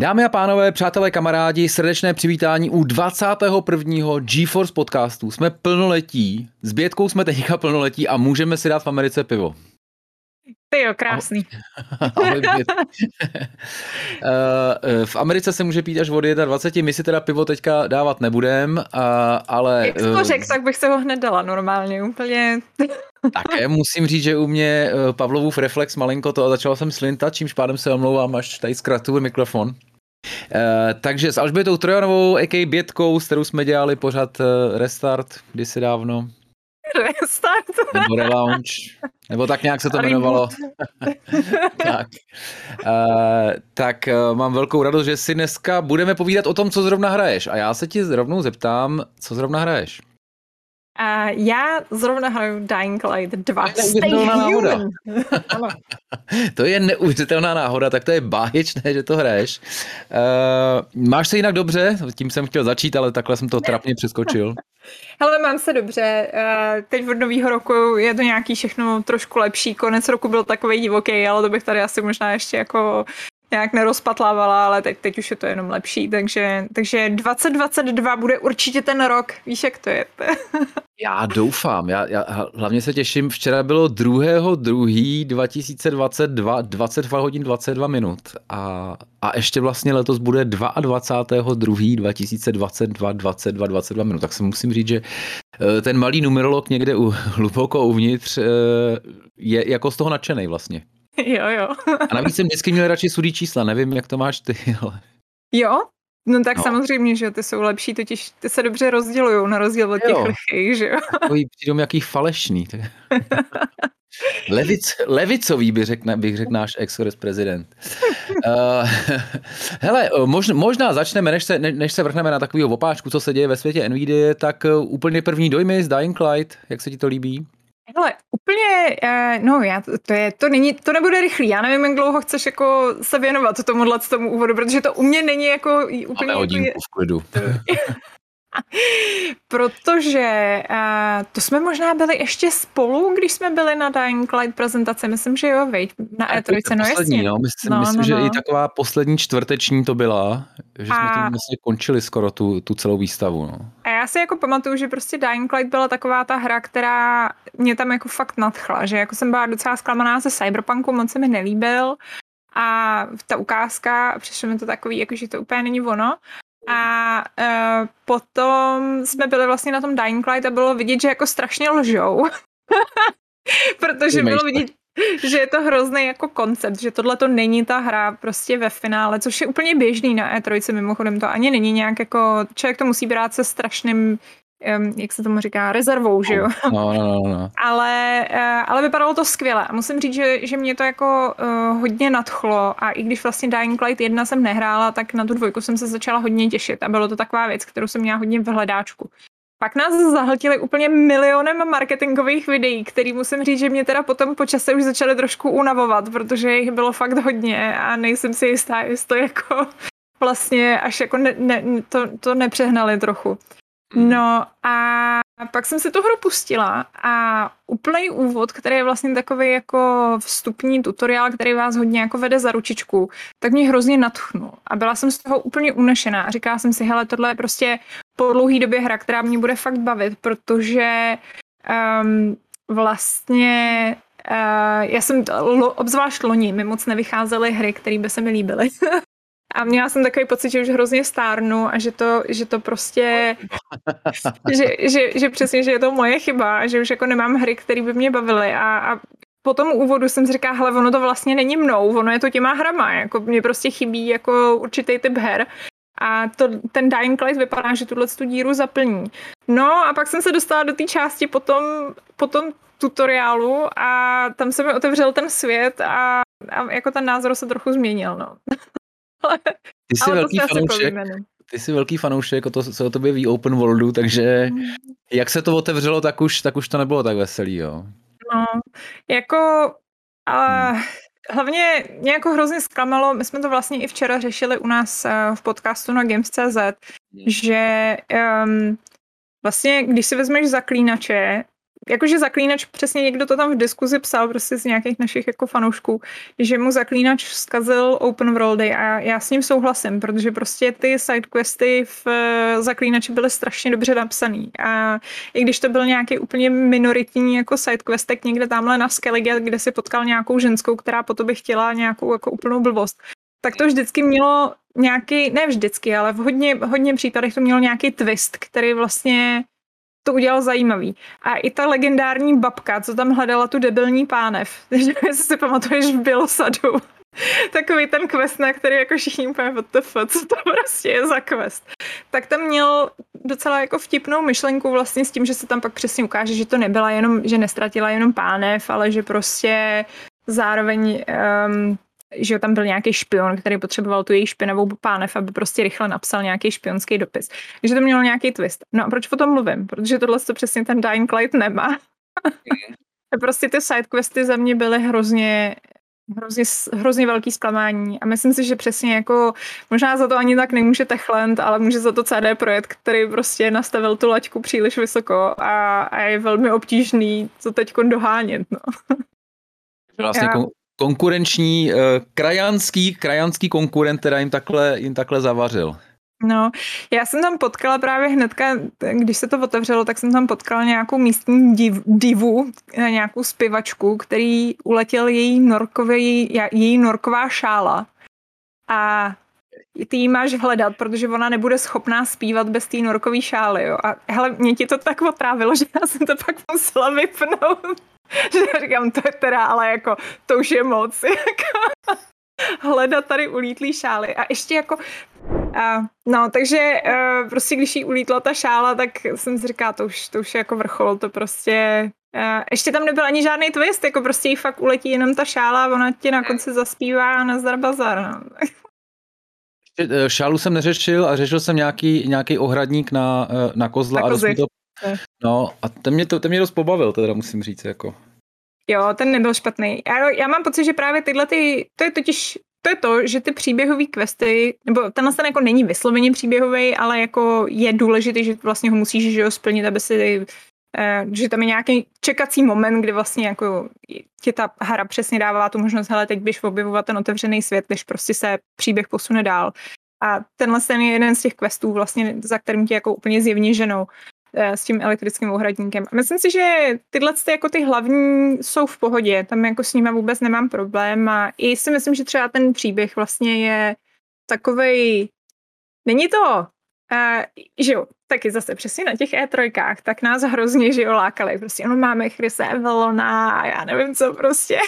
Dámy a pánové, přátelé, kamarádi, srdečné přivítání u 21. GeForce podcastu. Jsme plnoletí, s Bětkou jsme teďka plnoletí a můžeme si dát v Americe pivo. Ty jo, krásný. Eh, v Americe se může pít až od 21, my si teda pivo teďka dávat nebudem, ale... Jak to eh, řekl, tak bych se ho hned dala normálně, úplně. Také musím říct, že u mě eh, Pavlovův reflex malinko to a začal jsem slintat, čímž pádem se omlouvám, až tady zkratuju mikrofon. Uh, takže s Alžbětou Trojanovou, a.k.a. Bětkou, s kterou jsme dělali pořád uh, Restart kdysi dávno. Restart? Nebo Relaunch, nebo tak nějak se to jmenovalo. tak, uh, tak uh, mám velkou radost, že si dneska budeme povídat o tom, co zrovna hraješ. A já se ti rovnou zeptám, co zrovna hraješ. A já zrovna hraju Dying Light 2. Stay human. to je neuvěřitelná náhoda, tak to je báječné, že to hraješ. Uh, máš se jinak dobře? Tím jsem chtěl začít, ale takhle jsem to trapně přeskočil. Hele, mám se dobře. Uh, teď od nového roku je to nějaký všechno trošku lepší. Konec roku byl takový divoký, ale to bych tady asi možná ještě jako nějak nerozpatlávala, ale teď, teď už je to jenom lepší, takže, takže 2022 bude určitě ten rok, víš, jak to je. já doufám, já, já hlavně se těším, včera bylo 2. 2. 2022, 22 hodin 22 minut a, a ještě vlastně letos bude 22. 2. 2022, 22, 22 minut, tak se musím říct, že eh, ten malý numerolog někde u, hluboko uvnitř eh, je jako z toho nadšený vlastně. Jo, jo. A navíc jsem vždycky měl radši sudý čísla, nevím, jak to máš ty, ale... Jo? No tak no. samozřejmě, že ty jsou lepší, totiž ty se dobře rozdělují na rozdíl od těch lichých, že jo? Takový přijdou jaký falešný. Levic, levicový by řekl, bych řekl náš ex prezident. Uh, hele, možná, možná začneme, než se, ne, než se vrhneme na takového opáčku, co se děje ve světě NVIDIA, tak uh, úplně první dojmy z Dying Light, jak se ti to líbí? Hele, úplně, uh, no já, to, to, je, to, není, to nebude rychlý, já nevím, jak dlouho chceš jako se věnovat tomuhle tomu úvodu, protože to u mě není jako úplně... Máme hodinku jako, v klidu. Protože uh, to jsme možná byli ještě spolu, když jsme byli na Dying Light prezentaci. Myslím, že jo, veď, na E3, no jasně. No, myslím, no, myslím no, že no. i taková poslední čtvrteční to byla, že a... jsme tím vlastně končili skoro tu, tu celou výstavu. No. A já si jako pamatuju, že prostě Dying Light byla taková ta hra, která mě tam jako fakt nadchla, že jako jsem byla docela zklamaná ze Cyberpunku, moc se mi nelíbil a ta ukázka, přišlo mi to takový, jako že to úplně není ono. A uh, potom jsme byli vlastně na tom Dying Light a bylo vidět, že jako strašně lžou. Protože bylo vidět, že je to hrozný jako koncept, že tohle to není ta hra prostě ve finále, což je úplně běžný na E3, mimochodem to ani není nějak jako, člověk to musí brát se strašným jak se tomu říká, rezervou, že jo? No, no, no, no. ale, eh, ale vypadalo to skvěle. A musím říct, že, že mě to jako uh, hodně nadchlo a i když vlastně Dying Light 1 jsem nehrála, tak na tu dvojku jsem se začala hodně těšit a bylo to taková věc, kterou jsem měla hodně v hledáčku. Pak nás zahltili úplně milionem marketingových videí, který musím říct, že mě teda potom po čase už začaly trošku unavovat, protože jich bylo fakt hodně a nejsem si jistá, jestli to jako vlastně až jako ne, ne, to, to nepřehnali trochu. Hmm. No a pak jsem si tu hru pustila a úplný úvod, který je vlastně takový jako vstupní tutoriál, který vás hodně jako vede za ručičku, tak mě hrozně natchnul. A byla jsem z toho úplně unešená. A říkala jsem si, hele, tohle je prostě po dlouhý době hra, která mě bude fakt bavit, protože um, vlastně Uh, já jsem, obzvlášť loni, mi moc nevycházely hry, které by se mi líbily. A měla jsem takový pocit, že už hrozně stárnu a že to, že to prostě, že, že, že přesně, že je to moje chyba a že už jako nemám hry, které by mě bavily a, a po tom úvodu jsem si říkala, hele, ono to vlastně není mnou, ono je to těma hrama, jako mě prostě chybí jako určitý typ her a to, ten Dying Light vypadá, že tuhle tu díru zaplní. No a pak jsem se dostala do té části potom, potom tutoriálu a tam se mi otevřel ten svět a, a jako ten názor se trochu změnil, no. Ty jsi velký fanoušek, ty jsi velký fanoušek, o to se o tobě ví open worldu, takže mm. jak se to otevřelo, tak už, tak už to nebylo tak veselý, jo? No, jako, ale hmm. hlavně mě jako hrozně zklamalo, my jsme to vlastně i včera řešili u nás eh, v podcastu na Games.cz, hmm. že um, vlastně, když si vezmeš zaklínače, jakože zaklínač, přesně někdo to tam v diskuzi psal prostě z nějakých našich jako fanoušků, že mu zaklínač zkazil open worldy a já s ním souhlasím, protože prostě ty sidequesty v eh, zaklínači byly strašně dobře napsaný a i když to byl nějaký úplně minoritní jako sidequestek někde tamhle na Skellige, kde si potkal nějakou ženskou, která po tobě chtěla nějakou jako úplnou blbost, tak to vždycky mělo nějaký, ne vždycky, ale v hodně, hodně případech to mělo nějaký twist, který vlastně to udělal zajímavý. A i ta legendární babka, co tam hledala tu debilní pánev, jestli si pamatuješ v Bilosadu, takový ten quest, na který jako všichni úplně WTF, co to prostě je za quest. Tak tam měl docela jako vtipnou myšlenku vlastně s tím, že se tam pak přesně ukáže, že to nebyla jenom, že nestratila jenom pánev, ale že prostě zároveň um, že tam byl nějaký špion, který potřeboval tu její špinavou pánev, aby prostě rychle napsal nějaký špionský dopis. Takže to mělo nějaký twist. No a proč o tom mluvím? Protože tohle to přesně ten Dying Light nemá. prostě ty sidequesty za mě byly hrozně hrozně, hrozně velký zklamání a myslím si, že přesně jako možná za to ani tak nemůže Techland, ale může za to CD Projekt, který prostě nastavil tu laťku příliš vysoko a, a je velmi obtížný to teď dohánět. No. Vlastně Já konkurenční, uh, krajanský, krajanský konkurent, která jim takhle, jim takhle zavařil. No, já jsem tam potkala právě hnedka, když se to otevřelo, tak jsem tam potkala nějakou místní div, divu, eh, nějakou zpěvačku, který uletěl její, norkový, její norková šála. A ty jí máš hledat, protože ona nebude schopná zpívat bez té norkové šály. Jo. A hele, mě ti to tak otrávilo, že já jsem to pak musela vypnout. že říkám, to je teda, ale jako, to už je moc, jako, hledat tady ulítlý šály. A ještě jako, uh, no, takže uh, prostě když jí ulítla ta šála, tak jsem si říkala, to už, to už je jako vrchol, to prostě Uh, ještě tam nebyl ani žádný twist, jako prostě jí fakt uletí jenom ta šála a ona ti na konci zaspívá na zdar bazar. No. Šálu jsem neřešil a řešil jsem nějaký, nějaký ohradník na, na kozla na a dost to No a ten mě, to, ten mě dost pobavil, teda musím říct, jako. Jo, ten nebyl špatný. Já, já mám pocit, že právě tyhle ty, to je totiž to je to, že ty příběhové questy, nebo tenhle ten jako není vysloveně příběhový, ale jako je důležitý, že vlastně ho musíš že ho splnit, aby si eh, že tam je nějaký čekací moment, kdy vlastně jako ti ta hra přesně dává tu možnost, hele, teď běž objevovat ten otevřený svět, když prostě se příběh posune dál. A tenhle ten je jeden z těch questů, vlastně, za kterým ti jako úplně zjevně ženou. Eh, s tím elektrickým ohradníkem. Myslím si, že tyhle ty, jako ty hlavní jsou v pohodě, tam jako s nimi vůbec nemám problém a i si myslím, že třeba ten příběh vlastně je takovej, není to, uh, že jo, taky zase přesně na těch E3, tak nás hrozně, že jo, lákali, prostě ono máme Chrise Evelona a já nevím co prostě.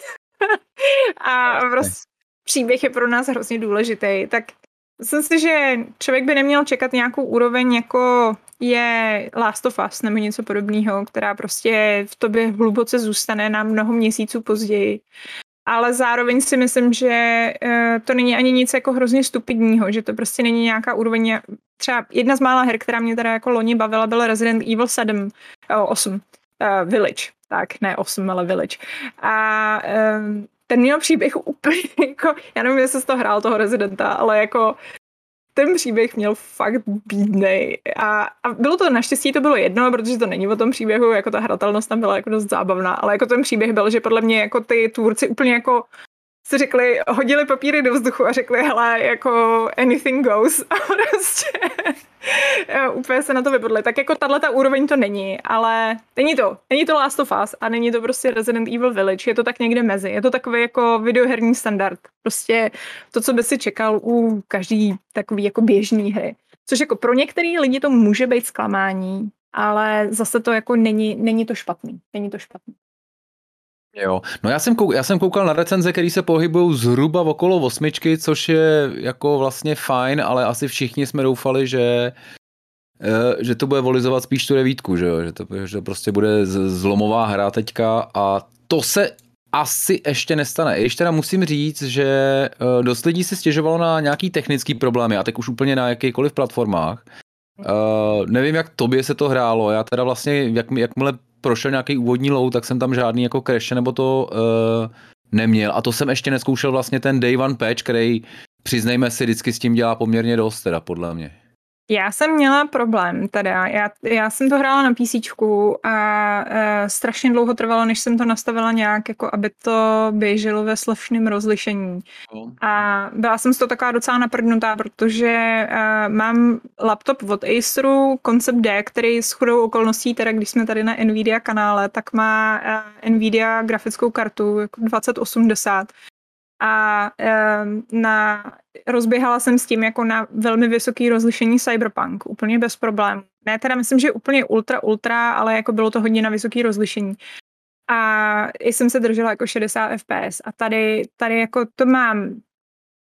a prostě příběh je pro nás hrozně důležitý, tak Myslím si, že člověk by neměl čekat nějakou úroveň, jako je Last of Us nebo něco podobného, která prostě v tobě hluboce zůstane na mnoho měsíců později. Ale zároveň si myslím, že eh, to není ani nic jako hrozně stupidního, že to prostě není nějaká úroveň. Třeba jedna z mála her, která mě teda jako loni bavila, byl Resident Evil 7, 8, uh, Village. Tak, ne 8, ale Village. A ten měl příběh úplně jako, já nevím, jestli jsi to hrál toho rezidenta, ale jako ten příběh měl fakt bídnej. A, a bylo to naštěstí to bylo jedno, protože to není o tom příběhu, jako ta hratelnost tam byla jako dost zábavná, ale jako ten příběh byl, že podle mě jako ty tvůrci úplně jako si řekli, hodili papíry do vzduchu a řekli, hele, jako anything goes a prostě úplně se na to vypadli. Tak jako tahle ta úroveň to není, ale není to. Není to Last of Us a není to prostě Resident Evil Village, je to tak někde mezi. Je to takový jako videoherní standard. Prostě to, co by si čekal u každý takový jako běžný hry. Což jako pro některý lidi to může být zklamání, ale zase to jako není, není to špatný. Není to špatný. Jo, no já jsem, kouk, já jsem koukal na recenze, které se pohybují zhruba okolo osmičky, což je jako vlastně fajn, ale asi všichni jsme doufali, že eh, že to bude volizovat spíš tu devítku, že, jo? že to, že to prostě bude zlomová hra teďka a to se asi ještě nestane. Ještě teda musím říct, že eh, dost lidí se stěžovalo na nějaký technický problémy a teď už úplně na jakýkoliv platformách. Uh, nevím, jak tobě se to hrálo. Já teda vlastně, jak, jakmile prošel nějaký úvodní low, tak jsem tam žádný jako crash nebo to uh, neměl. A to jsem ještě neskoušel vlastně ten day one patch, který přiznejme si, vždycky s tím dělá poměrně dost, teda podle mě. Já jsem měla problém teda. Já, já jsem to hrála na PC a e, strašně dlouho trvalo, než jsem to nastavila nějak, jako aby to běželo ve slušném rozlišení. A byla jsem z toho taková docela naprdnutá, protože e, mám laptop od Aceru, Concept D, který s chudou okolností, teda když jsme tady na Nvidia kanále, tak má e, Nvidia grafickou kartu jako 2080 a na, rozběhala jsem s tím jako na velmi vysoký rozlišení Cyberpunk, úplně bez problémů. Ne, teda myslím, že úplně ultra, ultra, ale jako bylo to hodně na vysoký rozlišení. A jsem se držela jako 60 fps a tady, tady jako to mám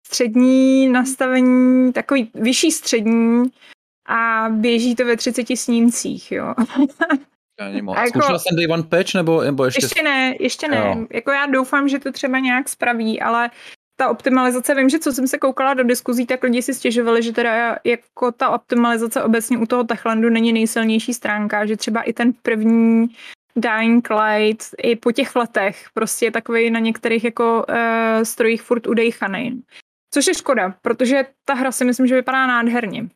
střední nastavení, takový vyšší střední a běží to ve 30 snímcích, jo. A jako, Zkoušela jsem Day One Patch nebo, nebo ještě? Ještě ne, ještě ne. Jo. Jako já doufám, že to třeba nějak spraví, ale ta optimalizace, vím, že co jsem se koukala do diskuzí, tak lidi si stěžovali, že teda jako ta optimalizace obecně u toho Techlandu není nejsilnější stránka, že třeba i ten první Dying Light i po těch letech prostě je takový na některých jako uh, strojích furt udejchaný. Což je škoda, protože ta hra si myslím, že vypadá nádherně.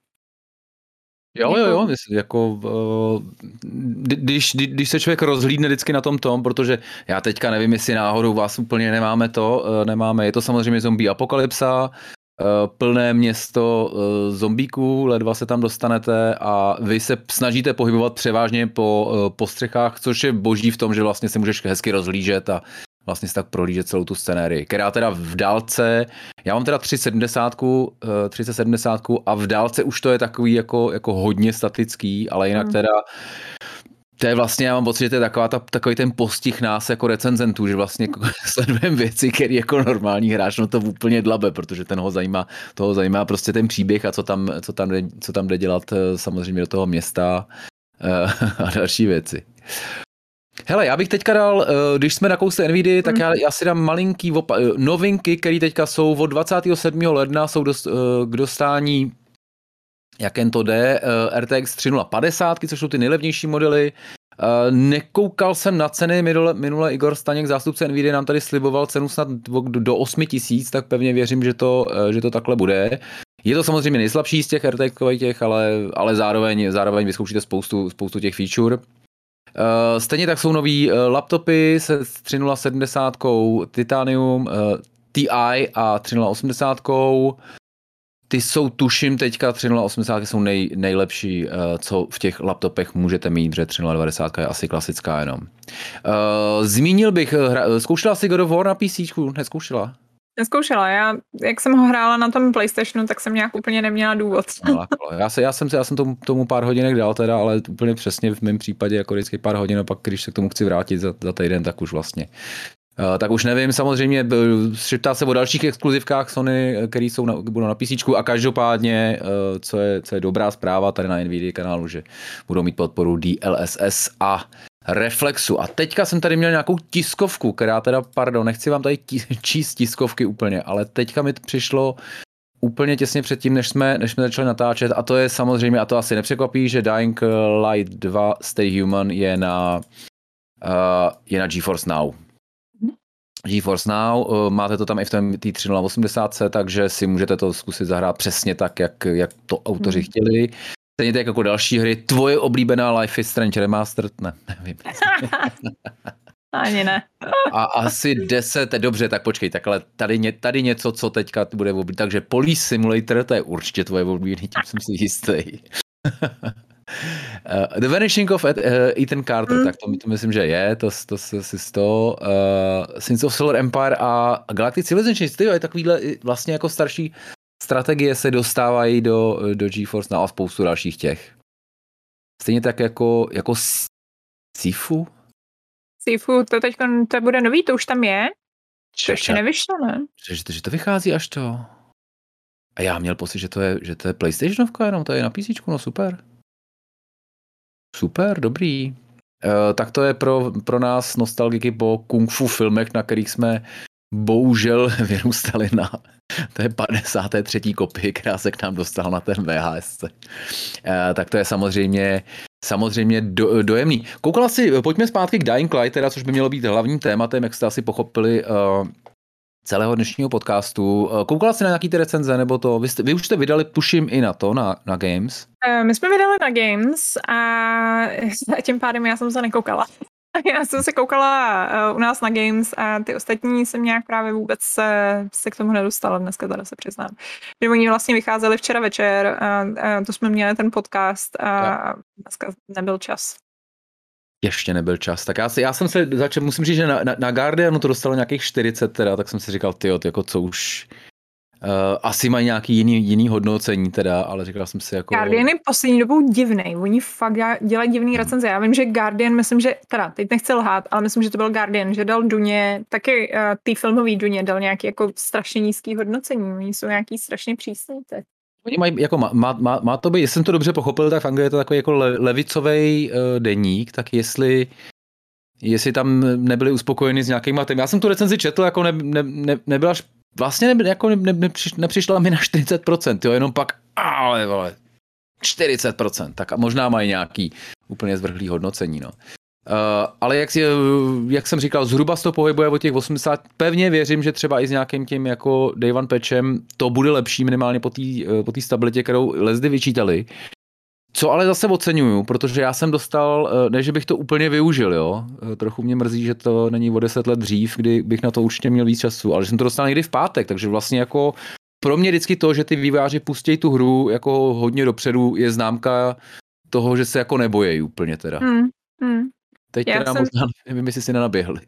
Jo, jo, jo, myslím, jako, uh, když, když se člověk rozhlídne vždycky na tom tom, protože já teďka nevím, jestli náhodou vás úplně nemáme to, uh, nemáme, je to samozřejmě zombie apokalypsa, uh, plné město zombíků, ledva se tam dostanete a vy se snažíte pohybovat převážně po, po střechách, což je boží v tom, že vlastně se můžeš hezky rozlížet a vlastně si tak prolížet celou tu scenérii, která teda v dálce, já mám teda 370, 370 eh, a v dálce už to je takový jako, jako hodně statický, ale jinak mm. teda to je vlastně, já mám pocit, že to je taková ta, takový ten postih nás jako recenzentů, že vlastně jako sledujeme věci, které jako normální hráč, no to úplně dlabe, protože ten ho zajímá, toho zajímá prostě ten příběh a co tam, co tam, jde, co tam jde dělat eh, samozřejmě do toho města eh, a další věci. Hele, já bych teďka dal, eh, když jsme na kousce NVIDIA, tak já, já si dám malinký opa- eh, novinky, které teďka jsou od 27. ledna, jsou dost, eh, k dostání jak jen to jde, RTX 3050, což jsou ty nejlevnější modely. Nekoukal jsem na ceny, minule, minule Igor Staněk, zástupce NVIDIA, nám tady sliboval cenu snad do 8 tisíc, tak pevně věřím, že to, že to takhle bude. Je to samozřejmě nejslabší z těch RTX, těch, ale, ale zároveň, zároveň vyzkoušíte spoustu, spoustu těch feature. Uh, stejně tak jsou nový uh, laptopy se 3070 Titanium, uh, TI a 3080. Ty jsou, tuším, teďka 3080 jsou nej, nejlepší, uh, co v těch laptopech můžete mít, že 3090 je asi klasická jenom. Uh, zmínil bych, hra, zkoušela si God of War na PC? Neskoušela? Neskoušela. Já, jak jsem ho hrála na tom PlayStationu, tak jsem nějak úplně neměla důvod. No, já, se, já jsem, já jsem tomu, tomu pár hodinek dal teda, ale úplně přesně v mém případě jako vždycky pár hodin a pak, když se k tomu chci vrátit za, za týden, tak už vlastně Uh, tak už nevím, samozřejmě šeptá se o dalších exkluzivkách Sony, které jsou na, budou na PC a každopádně, uh, co, je, co je dobrá zpráva tady na NVIDIA kanálu, že budou mít podporu DLSS a Reflexu. A teďka jsem tady měl nějakou tiskovku, která teda, pardon, nechci vám tady číst tiskovky úplně, ale teďka mi přišlo úplně těsně předtím, než jsme, než jsme začali natáčet a to je samozřejmě, a to asi nepřekvapí, že Dying Light 2 Stay Human je na, uh, je na GeForce Now. GeForce Now, uh, máte to tam i v té 3080, takže si můžete to zkusit zahrát přesně tak, jak, jak to autoři hmm. chtěli. Stejně tak jako další hry. Tvoje oblíbená Life is Strange Remastered? Ne, nevím. Ani ne. A asi deset, dobře, tak počkej, tak ale tady, ně, tady něco, co teďka bude oblíbené. Takže Police Simulator, to je určitě tvoje oblíbený, tím jsem si jistý. Uh, The Vanishing of Ed, uh, Ethan Carter, mm. tak to, to myslím, že je, to, to si z toho. Uh, Sins of Solar Empire a Galactic Civilization, to je takovýhle vlastně jako starší strategie se dostávají do, do GeForce Now a spoustu dalších těch. Stejně tak jako, jako Sifu? Sifu, to teď to bude nový, to už tam je? To ještě nevyšlo, ne? Že, že, že to vychází až to. A já měl pocit, že to je, že to je PlayStationovka jenom, to je na PC, no super. Super, dobrý. Uh, tak to je pro, pro nás nostalgiky po kung fu filmech, na kterých jsme bohužel vyrůstali na je 53. kopie, která se k nám dostala na ten VHS. E, tak to je samozřejmě samozřejmě do, dojemný. Koukala si, pojďme zpátky k Dying Light, teda, což by mělo být hlavním tématem, jak jste asi pochopili, uh, celého dnešního podcastu. Eh, koukala jsi na nějaký ty recenze, nebo to? Vy, jste, vy už jste vydali, tuším, i na to, na, na Games. My jsme vydali na Games a tím pádem já jsem se nekoukala. Já jsem se koukala uh, u nás na Games a ty ostatní jsem nějak právě vůbec se, se k tomu nedostala dneska, teda se přiznám. Že oni vlastně vycházeli včera večer, a, a to jsme měli ten podcast a dneska nebyl čas. Ještě nebyl čas. Tak já, si, já jsem se začal, musím říct, že na, na, na Guardianu to dostalo nějakých 40 teda, tak jsem si říkal, ty jako co už, asi mají nějaký jiný, jiný hodnocení teda, ale říkal jsem si jako... Guardian je poslední dobou divný. Oni fakt dělají divný recenze. Já vím, že Guardian, myslím, že, teda teď nechci lhát, ale myslím, že to byl Guardian, že dal Duně, taky uh, ty filmový Duně dal nějaký jako strašně nízký hodnocení. Oni jsou nějaký strašně přísní teď. Oni mají, jako má, má, má, to být, jestli jsem to dobře pochopil, tak v Anglii je to takový jako le, levicový uh, deník, tak jestli jestli tam nebyli uspokojeni s nějakýma tím. Já jsem tu recenzi četl, jako ne, ne, ne, nebyla vlastně ne, jako ne, ne, nepřiš, nepřišla mi na 40%, jo, jenom pak, ale vole, 40%, tak a možná mají nějaký úplně zvrhlý hodnocení, no. Uh, ale jak, jak jsem říkal, zhruba z toho pohybuje od těch 80. Pevně věřím, že třeba i s nějakým tím jako day one patchem to bude lepší minimálně po té po stabilitě, kterou Lesdy vyčítali. Co ale zase oceňuju, protože já jsem dostal, eh, ne že bych to úplně využil, jo, eh, trochu mě mrzí, že to není o deset let dřív, kdy bych na to určitě měl víc času, ale že jsem to dostal někdy v pátek, takže vlastně jako pro mě vždycky to, že ty vývojáři pustí tu hru jako hodně dopředu, je známka toho, že se jako nebojejí úplně teda. Hmm, hmm. Teď já teda jsem... možná nevím, jestli si nenaběhli.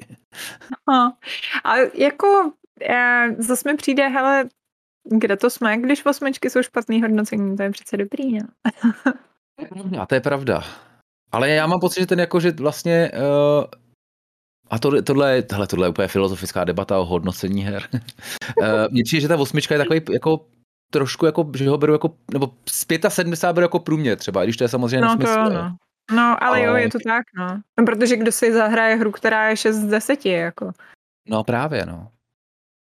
Aha. A jako eh, zase mi přijde, hele, kde to jsme, když osmičky jsou špatný hodnocení, to je přece dobrý, ne? A to je pravda. Ale já mám pocit, že ten jako, že vlastně uh, a to, tohle, tohle, tohle je úplně filozofická debata o hodnocení her. uh, Mně přijde, že ta osmička je takový jako trošku jako, že ho beru jako, nebo z 75 beru jako průměr třeba, když to je samozřejmě no, nesmysl. To, no. no, ale jo, je to tak, no. no. Protože kdo si zahraje hru, která je 6 z 10, jako. No právě, no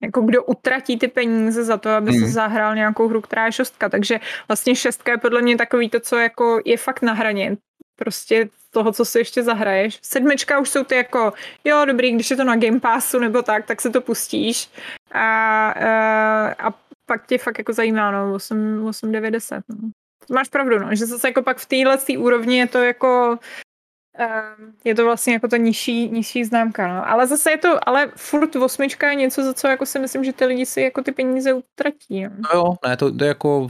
jako kdo utratí ty peníze za to, aby hmm. se zahrál nějakou hru, která je šestka. Takže vlastně šestka je podle mě takový to, co jako je fakt na hraně. Prostě toho, co si ještě zahraješ. Sedmička už jsou ty jako, jo, dobrý, když je to na Game Passu nebo tak, tak se to pustíš. A, a, a pak tě fakt jako zajímá, no, 8, 8 9, 10. No. Máš pravdu, no, že zase jako pak v téhle úrovni je to jako je to vlastně jako ta nižší, nižší známka, no. Ale zase je to, ale furt osmička je něco, za co jako si myslím, že ty lidi si jako ty peníze utratí. No, no jo, ne, to, to je jako,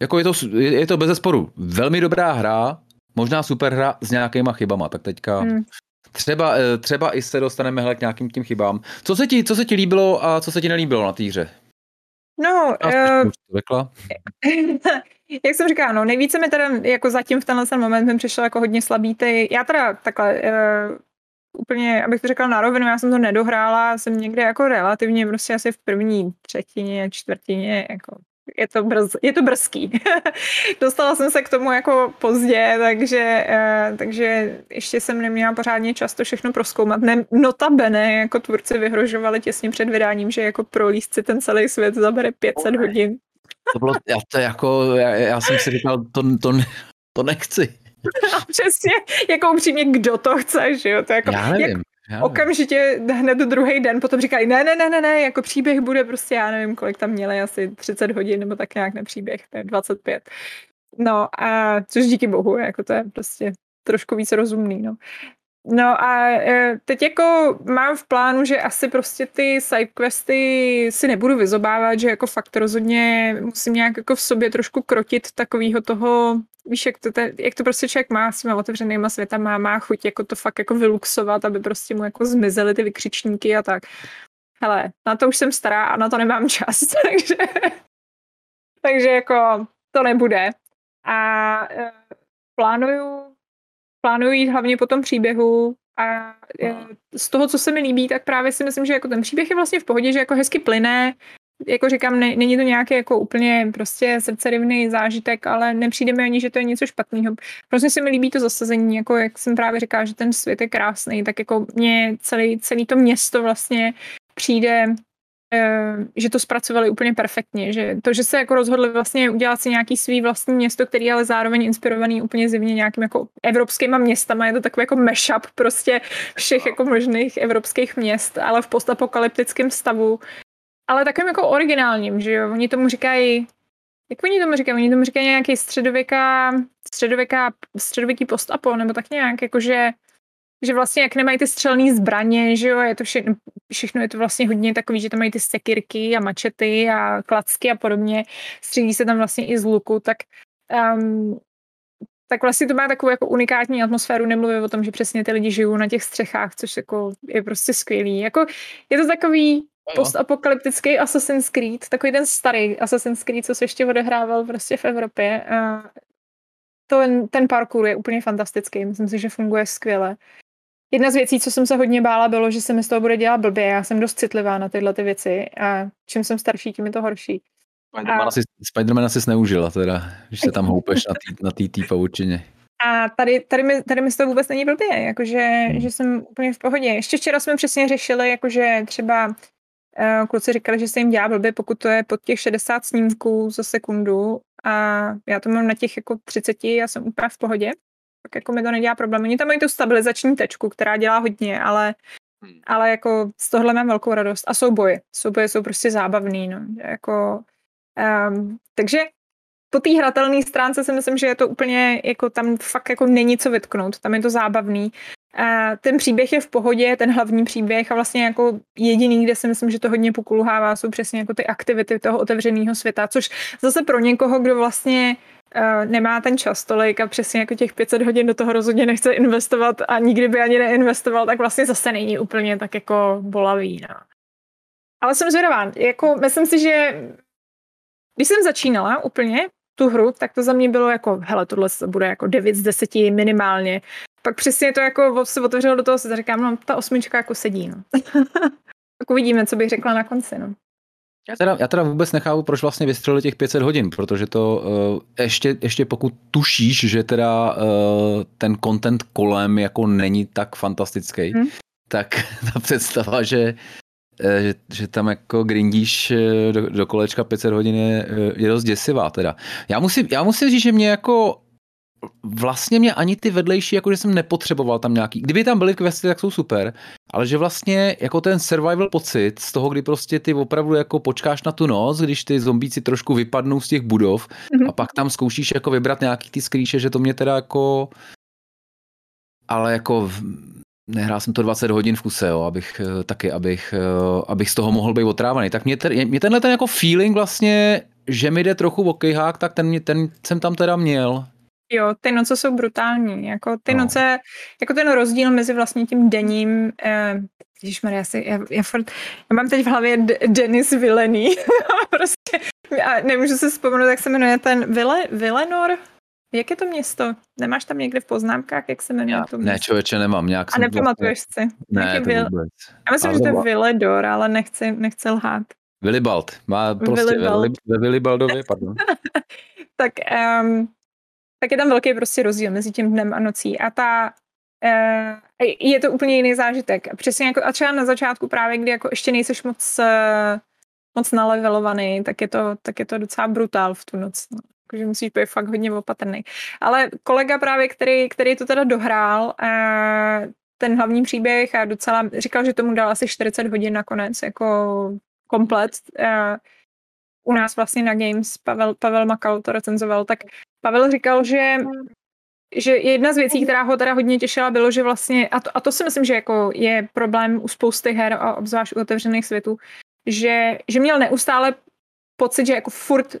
jako je to, je to bez zesporu velmi dobrá hra, možná super hra s nějakýma chybama, tak teďka hmm. třeba, eh, třeba i se dostaneme k nějakým tím chybám. Co se ti, co se ti líbilo a co se ti nelíbilo na té hře? No, uh, jak jsem říkala, no, nejvíce mi teda jako zatím v tenhle moment mi přišlo jako hodně slabý ty, já teda takhle, uh, úplně, abych to řekla na rovinu, já jsem to nedohrála, jsem někde jako relativně prostě asi v první třetině, čtvrtině, jako je to, brz, je to brzký. Dostala jsem se k tomu jako pozdě, takže, uh, takže ještě jsem neměla pořádně čas to všechno proskoumat. Ne, notabene, jako tvůrci vyhrožovali těsně před vydáním, že jako prolíst si ten celý svět zabere 500 hodin. To bylo, já to jako, já, já jsem si říkal, to, to, to nechci. A přesně, jako upřímně, kdo to chce, že jo? To jako, já nevím. Jak, já okamžitě hned druhý den potom říkají, ne, ne, ne, ne, ne, jako příběh bude prostě, já nevím, kolik tam měli, asi 30 hodin nebo tak nějak nepříběh, to je 25. No a což díky bohu, jako to je prostě trošku víc rozumný, no. No a e, teď jako mám v plánu, že asi prostě ty sidequesty si nebudu vyzobávat, že jako fakt rozhodně musím nějak jako v sobě trošku krotit takového toho, víš, jak to, te, jak to prostě člověk má s těma otevřenýma světama, má chuť jako to fakt jako vyluxovat, aby prostě mu jako zmizely ty vykřičníky a tak. Hele, na to už jsem stará a na to nemám čas, takže, takže jako to nebude. A e, plánuju plánuju jít hlavně po tom příběhu a z toho, co se mi líbí, tak právě si myslím, že jako ten příběh je vlastně v pohodě, že jako hezky plyne, jako říkám, ne, není to nějaký jako úplně prostě srdcerivný zážitek, ale nepřijde mi ani, že to je něco špatného. Prostě se mi líbí to zasazení, jako jak jsem právě říkala, že ten svět je krásný, tak jako mě celý, celý to město vlastně přijde že to zpracovali úplně perfektně, že to, že se jako rozhodli vlastně udělat si nějaký svý vlastní město, který ale zároveň inspirovaný úplně zjevně nějakým jako evropskýma městama, je to takový jako mashup prostě všech jako možných evropských měst, ale v postapokalyptickém stavu ale takovým jako originálním, že jo, oni tomu říkají, jak oni tomu říkají, oni tomu říkají nějaký středověká, středověká, středověký postapo, nebo tak nějak, jakože že vlastně jak nemají ty střelné zbraně, že jo, je to všechno, všechno je to vlastně hodně takový, že tam mají ty sekirky a mačety a klacky a podobně, střílí se tam vlastně i z luku, tak um, tak vlastně to má takovou jako unikátní atmosféru, nemluvím o tom, že přesně ty lidi žijou na těch střechách, což jako je prostě skvělý. Jako, je to takový postapokalyptický Assassin's Creed, takový ten starý Assassin's Creed, co se ještě odehrával prostě v Evropě. A to, ten parkour je úplně fantastický, myslím si, že funguje skvěle. Jedna z věcí, co jsem se hodně bála, bylo, že se mi z toho bude dělat blbě. Já jsem dost citlivá na tyhle ty věci a čím jsem starší, tím je to horší. Spider-Man, a... asi, Spider-Man asi neužila, teda, když se tam houpeš na té tý, pavučině. A tady, tady, mi, tady mi z toho vůbec není blbě, jakože hmm. že jsem úplně v pohodě. Ještě včera jsme přesně řešili, jakože třeba uh, kluci říkali, že se jim dělá blbě, pokud to je pod těch 60 snímků za sekundu a já to mám na těch jako 30, já jsem úplně v pohodě tak jako mi to nedělá problém. Oni tam mají tu stabilizační tečku, která dělá hodně, ale, hmm. ale jako z tohle mám velkou radost. A souboje. Souboje jsou prostě zábavný, no. Jako, um, takže po té hratelné stránce si myslím, že je to úplně, jako tam fakt jako není co vytknout, tam je to zábavný. A ten příběh je v pohodě, ten hlavní příběh a vlastně jako jediný, kde si myslím, že to hodně pokulhává, jsou přesně jako ty aktivity toho otevřeného světa, což zase pro někoho, kdo vlastně uh, nemá ten čas tolik a přesně jako těch 500 hodin do toho rozhodně nechce investovat a nikdy by ani neinvestoval, tak vlastně zase není úplně tak jako bolavý. No. Ale jsem zvědavá. Jako, myslím si, že když jsem začínala úplně tu hru, tak to za mě bylo jako, hele, tohle bude jako 9 z 10 minimálně. Pak přesně to jako se otevřelo do toho se říkám, no ta osmička jako sedí, no. tak uvidíme, co bych řekla na konci, no. Já teda, já teda vůbec nechápu, proč vlastně vystřelili těch 500 hodin, protože to uh, ještě, ještě pokud tušíš, že teda uh, ten content kolem jako není tak fantastický, hmm. tak ta představa, že, uh, že, že tam jako grindíš do, do kolečka 500 hodin je, je dost děsivá teda. Já musím, já musím říct, že mě jako vlastně mě ani ty vedlejší, jakože jsem nepotřeboval tam nějaký, kdyby tam byly questy, tak jsou super, ale že vlastně jako ten survival pocit z toho, kdy prostě ty opravdu jako počkáš na tu noc, když ty zombíci trošku vypadnou z těch budov mm-hmm. a pak tam zkoušíš jako vybrat nějaký ty skrýše, že to mě teda jako ale jako nehrál jsem to 20 hodin v kuse, jo, abych eh, taky, abych, eh, abych z toho mohl být otrávaný. Tak mě, ten, mě tenhle ten jako feeling vlastně, že mi jde trochu o kejhák, tak ten, ten jsem tam teda měl. Jo, ty noce jsou brutální. Jako ty no. noce, jako ten rozdíl mezi vlastně tím denním, eh, Maria, já, si, já, já, furt, já mám teď v hlavě D- Denis Villeneuve. prostě, a nemůžu se vzpomenout, jak se jmenuje ten Ville, Villenor? Jak je to město? Nemáš tam někde v poznámkách, jak se jmenuje já, to město? Ne, člověče, nemám. Nějak a nepamatuješ si? Ne, to Vil... vůbec. Já myslím, ale že to je Villedor, ale nechci, nechci lhát. Willibald. Má prostě Willibald. ve Willibaldově, pardon. tak um, tak je tam velký prostě rozdíl mezi tím dnem a nocí. A ta uh, je to úplně jiný zážitek. Přesně jako a třeba na začátku právě, kdy jako ještě nejseš moc uh, moc nalevelovaný, tak je to, tak je to docela brutál v tu noc. No. Jakože musíš být fakt hodně opatrný. Ale kolega právě, který, který to teda dohrál, uh, ten hlavní příběh a docela říkal, že tomu dal asi 40 hodin nakonec, jako komplet. U nás vlastně na Games Pavel, Pavel Makal to recenzoval, tak Pavel říkal, že že jedna z věcí, která ho teda hodně těšila, bylo, že vlastně, a to, a to si myslím, že jako je problém u spousty her a obzvlášť u otevřených světů, že, že měl neustále pocit, že jako furt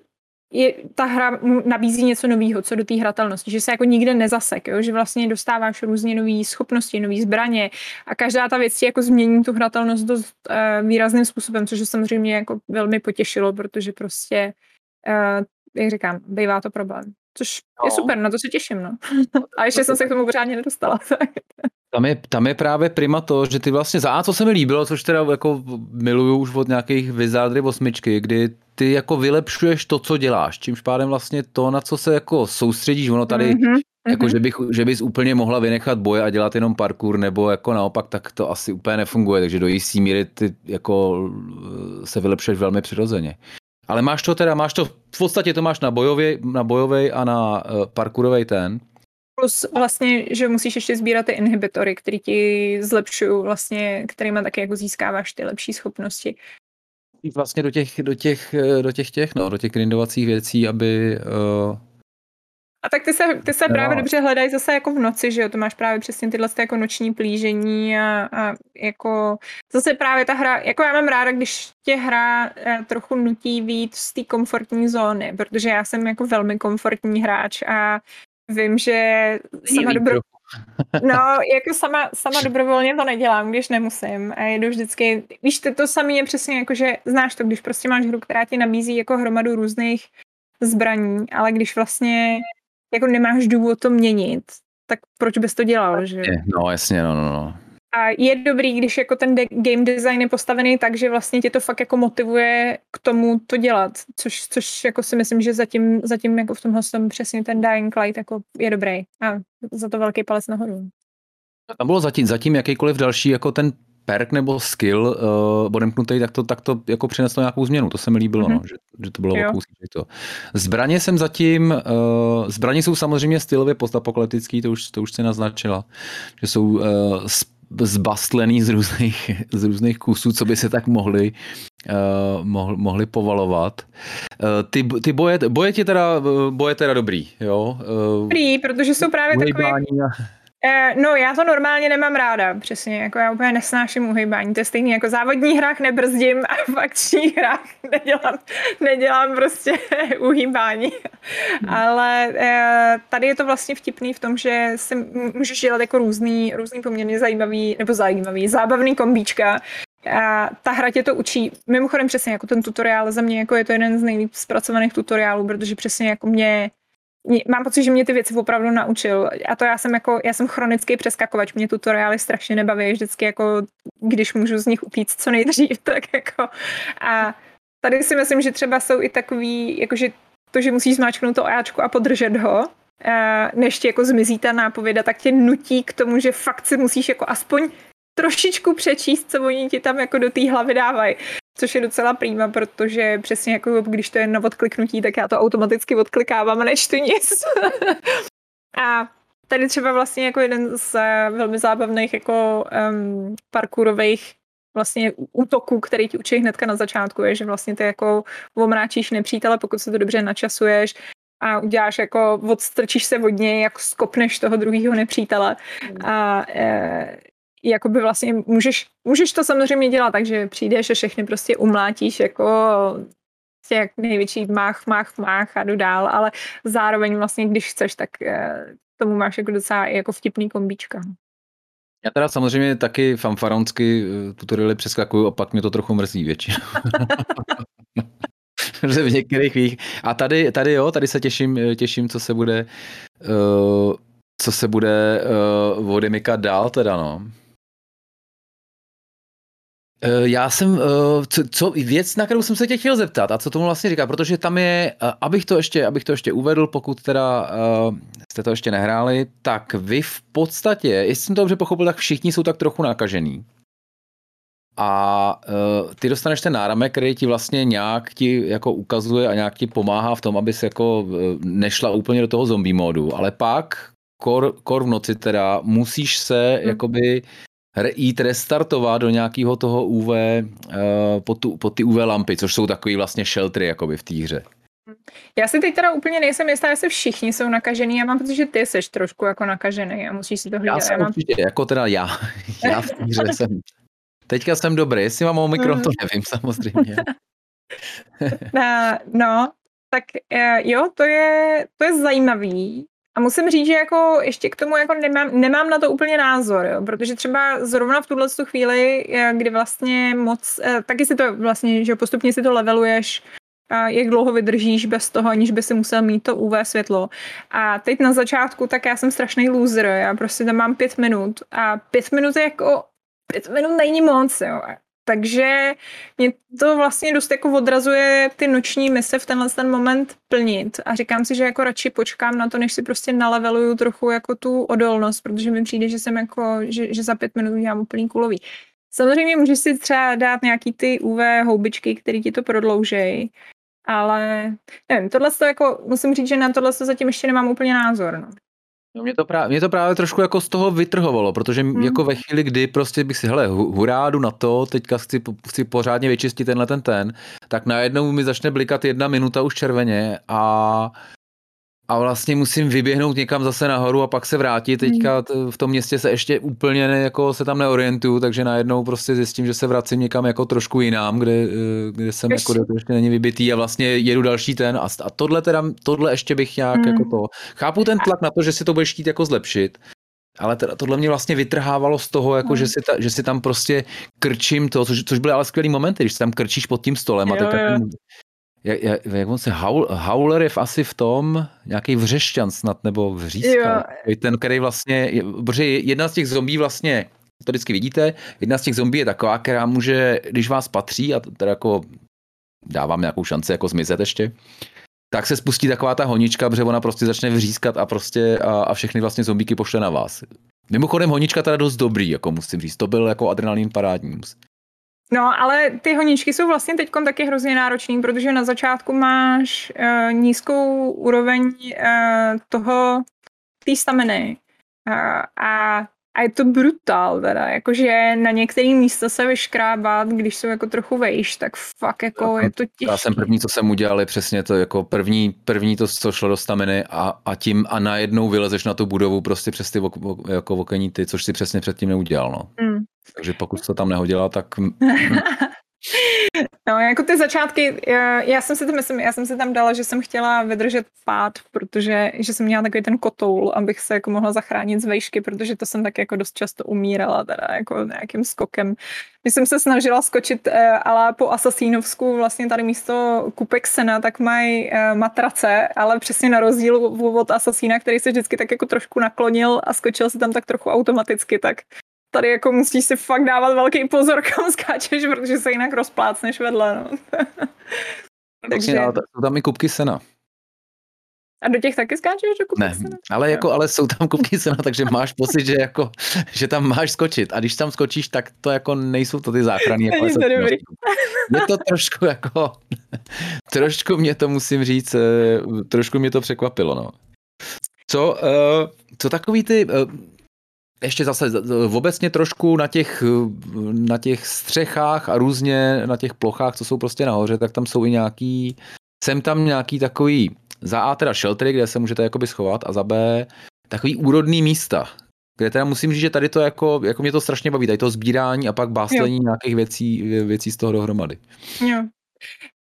je, ta hra nabízí něco nového, co do té hratelnosti, že se jako nikde nezasek, jo? že vlastně dostáváš různě nové schopnosti, nové zbraně a každá ta věc ti jako změní tu hratelnost dost uh, výrazným způsobem, což samozřejmě jako velmi potěšilo, protože prostě, uh, jak říkám, bývá to problém. Což no. je super, na to se těším, no. A ještě jsem se k tomu pořádně nedostala. Tam je, tam je právě prima to, že ty vlastně za A, co se mi líbilo, což teda jako miluju už od nějakých Wizardry osmičky, kdy ty jako vylepšuješ to, co děláš, čímž pádem vlastně to, na co se jako soustředíš, ono tady mm-hmm. Jako, že, bych, že bys úplně mohla vynechat boje a dělat jenom parkour, nebo jako naopak, tak to asi úplně nefunguje, takže do jistý míry ty jako se vylepšuješ velmi přirozeně. Ale máš to teda, máš to, v podstatě to máš na bojový, na bojový a na uh, ten. Plus vlastně, že musíš ještě sbírat ty inhibitory, které ti zlepšují vlastně, kterými taky jako získáváš ty lepší schopnosti. vlastně do těch, do těch, do těch, těch, no, do těch grindovacích věcí, aby uh, a tak ty se, ty se no. právě dobře hledají zase jako v noci, že jo, to máš právě přesně tyhle jako noční plížení a, a jako zase právě ta hra, jako já mám ráda, když tě hra eh, trochu nutí víc z té komfortní zóny, protože já jsem jako velmi komfortní hráč a vím, že sama dobro... No, jako sama, sama dobrovolně to nedělám, když nemusím. A jedu vždycky, víš, to, to samé je přesně jako, že znáš to, když prostě máš hru, která ti nabízí jako hromadu různých zbraní, ale když vlastně jako nemáš důvod to měnit, tak proč bys to dělal, že? No jasně, no, no, no. A je dobrý, když jako ten de- game design je postavený tak, že vlastně tě to fakt jako motivuje k tomu to dělat, což, což jako si myslím, že zatím, zatím jako v tomhle tom přesně ten Dying Light jako je dobrý a za to velký palec nahoru. Tam bylo zatím, zatím jakýkoliv další jako ten perk nebo skill uh, odemknutý, tak to, tak to jako přineslo nějakou změnu. To se mi líbilo, mm-hmm. no, že, že to bylo kousek. To. Zbraně jsem zatím, uh, zbraně jsou samozřejmě stylově postapokalyptický, to už, to už se naznačila, že jsou uh, zbastlený z různých, z různých kusů, co by se tak mohli, uh, mohli, mohli povalovat. Uh, ty, ty boje, boje, ti teda, boje teda dobrý, jo? Uh, dobrý, protože jsou právě takové... Uh, no, já to normálně nemám ráda, přesně, jako já úplně nesnáším uhybání, to je stejný, jako závodní hrách nebrzdím a v akčních hrách nedělám, nedělám prostě uhýbání, hmm. ale uh, tady je to vlastně vtipný v tom, že si můžeš dělat jako různý, různý poměrně zajímavý, nebo zajímavý, zábavný kombíčka, a ta hra tě to učí. Mimochodem přesně jako ten tutoriál za mě jako je to jeden z nejlíp zpracovaných tutoriálů, protože přesně jako mě mám pocit, že mě ty věci opravdu naučil. A to já jsem jako, já jsem chronický přeskakovač, mě tutoriály strašně nebaví, vždycky jako, když můžu z nich upít co nejdřív, tak jako. A tady si myslím, že třeba jsou i takový, jakože to, že musíš zmáčknout to ojáčku a podržet ho, než ti jako zmizí ta nápověda, tak tě nutí k tomu, že fakt si musíš jako aspoň trošičku přečíst, co oni ti tam jako do té hlavy dávají. Což je docela prýma, protože přesně jako když to je na odkliknutí, tak já to automaticky odklikávám a nečtu nic. a tady třeba vlastně jako jeden z eh, velmi zábavných jako um, parkourových vlastně útoků, který ti učí hnedka na začátku, je, že vlastně ty jako omráčíš nepřítele, pokud se to dobře načasuješ a uděláš jako, odstrčíš se od něj, jako skopneš toho druhého nepřítele. Hmm. A e, jakoby vlastně můžeš, můžeš to samozřejmě dělat, takže přijdeš a všechny prostě umlátíš jako jak největší mách, mách, mách a jdu dál, ale zároveň vlastně, když chceš, tak eh, tomu máš jako docela jako vtipný kombíčka. Já teda samozřejmě taky fanfaronsky eh, tutoriály přeskakuju a pak mě to trochu mrzí většinou. v některých chvílích. A tady, tady jo, tady se těším, eh, těším, co se bude, uh, co se bude uh, odemykat dál teda, no. Eh, já jsem, eh, co, co, věc, na kterou jsem se tě chtěl zeptat, a co tomu vlastně říká, protože tam je, eh, abych to ještě, abych to ještě uvedl, pokud teda uh, jste to ještě nehráli, tak vy v podstatě, jestli jsem to dobře pochopil, tak všichni jsou tak trochu nakažený. A uh, ty dostaneš ten náramek, který ti vlastně nějak ti jako ukazuje a nějak ti pomáhá v tom, abys jako nešla úplně do toho zombie módu, ale pak kor, kor v noci teda musíš se hmm. jakoby jít restartovat do nějakého toho UV, uh, eh, pod, tu, pod ty UV lampy, což jsou takový vlastně sheltery jakoby v té hře. Já si teď teda úplně nejsem jistá, jestli všichni jsou nakažený. Já mám pocit, že ty jsi trošku jako nakažený a musíš si to hlídat. Já jsem já mám... určitě, jako teda já. Já v té hře jsem. Teďka jsem dobrý, jestli mám omikron, to nevím samozřejmě. no, tak eh, jo, to je, to je zajímavý. A musím říct, že jako ještě k tomu jako nemám, nemám na to úplně názor, jo, protože třeba zrovna v tuhle chvíli, eh, kdy vlastně moc, eh, taky si to vlastně, že postupně si to leveluješ, jak dlouho vydržíš bez toho, aniž by si musel mít to UV světlo. A teď na začátku, tak já jsem strašný loser, já prostě tam mám pět minut a pět minut je jako, pět minut není moc, jo. Takže mě to vlastně dost jako odrazuje ty noční mise v tenhle ten moment plnit a říkám si, že jako radši počkám na to, než si prostě naleveluju trochu jako tu odolnost, protože mi přijde, že jsem jako, že, že za pět minut udělám úplný kulový. Samozřejmě můžeš si třeba dát nějaký ty UV houbičky, které ti to prodloužejí, ale nevím, tohle to jako, musím říct, že na tohle zatím ještě nemám úplně názor. No. No mě, to právě, mě to právě trošku jako z toho vytrhovalo, protože hmm. jako ve chvíli, kdy prostě bych si, hele, hurádu na to, teďka chci, chci pořádně vyčistit tenhle ten ten, tak najednou mi začne blikat jedna minuta už červeně a a vlastně musím vyběhnout někam zase nahoru a pak se vrátit. Teďka hmm. v tom městě se ještě úplně ne, jako se tam neorientuju, takže najednou prostě zjistím, že se vracím někam jako trošku jinam, kde, eh, kde jsem ještě. jako ještě není vybitý a vlastně jedu další ten a, a tohle teda, tohle ještě bych nějak hmm. jako to. Chápu ten tlak na to, že si to budeš chtít jako zlepšit, ale teda, tohle mě vlastně vytrhávalo z toho, jako, hmm. že, si ta, že si tam prostě krčím to, což, což byly ale skvělý momenty, když si tam krčíš pod tím stolem jo, a teďka jo jak, jak, jak on se, Howl, Howler je v, asi v tom, nějaký vřešťan snad, nebo vřízka. Ten, který vlastně, protože jedna z těch zombí vlastně, to vždycky vidíte, jedna z těch zombí je taková, která může, když vás patří, a teda jako dávám nějakou šanci jako zmizet ještě, tak se spustí taková ta honička, protože ona prostě začne vřískat a prostě a, a všechny vlastně zombíky pošle na vás. Mimochodem honička teda dost dobrý, jako musím říct. To byl jako adrenalin parádní. No, ale ty honičky jsou vlastně teď taky hrozně náročný, protože na začátku máš uh, nízkou úroveň uh, toho, té staminy. Uh, a a je to brutál teda, jakože na některý místa se vyškrábat, když jsou jako trochu vejš, tak fakt jako je to těžké. Já jsem první, co jsem udělal, je přesně to, jako první, první to, co šlo do staminy a, a tím a najednou vylezeš na tu budovu prostě přes ty vok, jako okení ty, což si přesně předtím neudělal, no. Mm. Takže pokud to tam nehodila, tak No, jako ty začátky, já, já jsem si to myslím, já jsem si tam dala, že jsem chtěla vydržet pád, protože že jsem měla takový ten kotoul, abych se jako mohla zachránit z vejšky, protože to jsem tak jako dost často umírala teda jako nějakým skokem. Když jsem se snažila skočit, eh, ale po Asasínovsku vlastně tady místo kupek sena, tak mají eh, matrace, ale přesně na rozdíl od Asasína, který se vždycky tak jako trošku naklonil a skočil se tam tak trochu automaticky, tak tady jako musíš si fakt dávat velký pozor, kam skáčeš, protože se jinak rozplácneš vedle. No. Takže... jsou tam i kubky sena. A do těch taky skáčeš do ne, sena? Ale, jako, ale jsou tam kubky sena, takže máš pocit, že, jako, že tam máš skočit. A když tam skočíš, tak to jako nejsou to ty záchrany. Jako to dobrý. Mě to trošku jako, trošku mě to musím říct, eh, trošku mě to překvapilo. No. Co, uh, co takový ty, uh, ještě zase obecně trošku na těch, na těch střechách a různě na těch plochách, co jsou prostě nahoře, tak tam jsou i nějaký, jsem tam nějaký takový, za A teda sheltery, kde se můžete jakoby schovat a za B takový úrodný místa, kde teda musím říct, že tady to jako, jako mě to strašně baví, tady to sbírání a pak báslení jo. nějakých věcí, věcí z toho dohromady. Jo.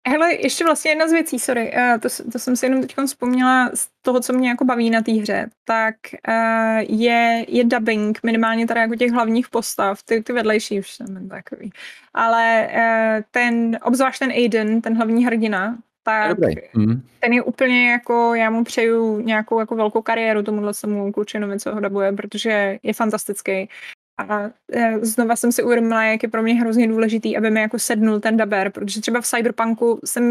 Hele, ještě vlastně jedna z věcí, sorry, uh, to, to jsem si jenom teď vzpomněla z toho, co mě jako baví na té hře, tak uh, je, je dubbing, minimálně tady jako těch hlavních postav, ty, ty vedlejší už jsem takový, ale uh, ten, obzvlášť ten Aiden, ten hlavní hrdina, tak mm. ten je úplně jako, já mu přeju nějakou jako velkou kariéru tomuhle samu klučinovi, co ho dabuje, protože je fantastický. A e, znova jsem si uvědomila, jak je pro mě hrozně důležitý, aby mi jako sednul ten daber, protože třeba v Cyberpunku jsem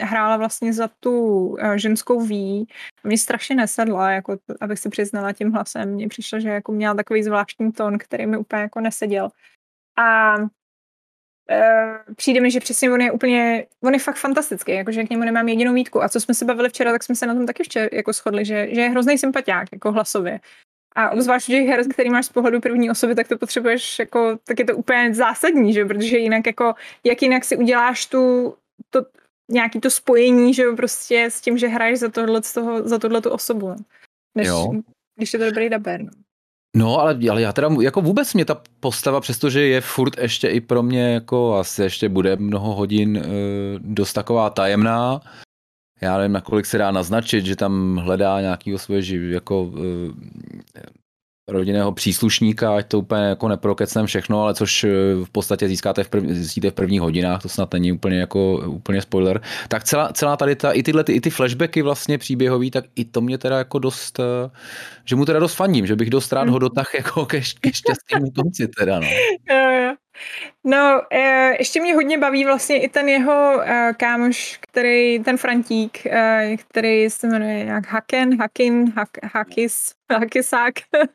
hrála vlastně za tu e, ženskou ví a mě strašně nesedla, jako, abych si přiznala tím hlasem. Mně přišlo, že jako měla takový zvláštní tón, který mi úplně jako neseděl. A Uh, přijde mi, že přesně on je úplně, on je fakt fantastický, jakože k němu nemám jedinou výtku. A co jsme se bavili včera, tak jsme se na tom taky ještě jako shodli, že, že je hrozný sympatiák, jako hlasově. A obzvlášť těch her, který máš z pohledu první osoby, tak to potřebuješ jako, tak je to úplně zásadní, že? protože jinak jako, jak jinak si uděláš tu, to, nějaký to spojení, že prostě s tím, že hraješ za tohle, toho, za tohle tu osobu, než, jo. když je to dobrý daber. No. No, ale, ale já teda, jako vůbec mě ta postava, přestože je furt ještě i pro mě, jako asi ještě bude mnoho hodin e, dost taková tajemná, já nevím, nakolik se dá naznačit, že tam hledá nějakého svoje živ, jako eh, rodinného příslušníka, ať to úplně jako neprokecnem všechno, ale což eh, v podstatě získáte v prv, zjistíte v prvních hodinách, to snad není úplně jako úplně spoiler. Tak celá, celá tady ta, i tyhle ty, i ty flashbacky vlastně příběhový, tak i to mě teda jako dost, eh, že mu teda dost faním, že bych dost rád ho dotah jako ke, ke šťastnému konci teda, no. Jo, jo. No, e, ještě mě hodně baví vlastně i ten jeho e, kámoš, který, ten Frantík, e, který se jmenuje nějak Haken, Hakin, Hak, Hakis, Kysák.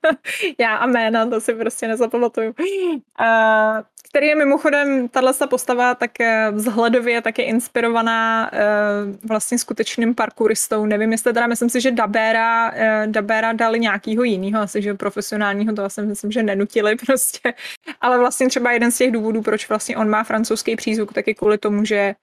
Já a jména, to si prostě nezapamatuju. Který je mimochodem, tahle postava tak eh, vzhledově tak je inspirovaná uh, vlastně skutečným parkouristou. Nevím, jestli teda, myslím si, že Dabera, uh, Dabera dali nějakýho jiného, asi že profesionálního, to asi myslím, že nenutili prostě. Ale vlastně třeba jeden z těch důvodů, proč vlastně on má francouzský přízvuk, tak je kvůli tomu, že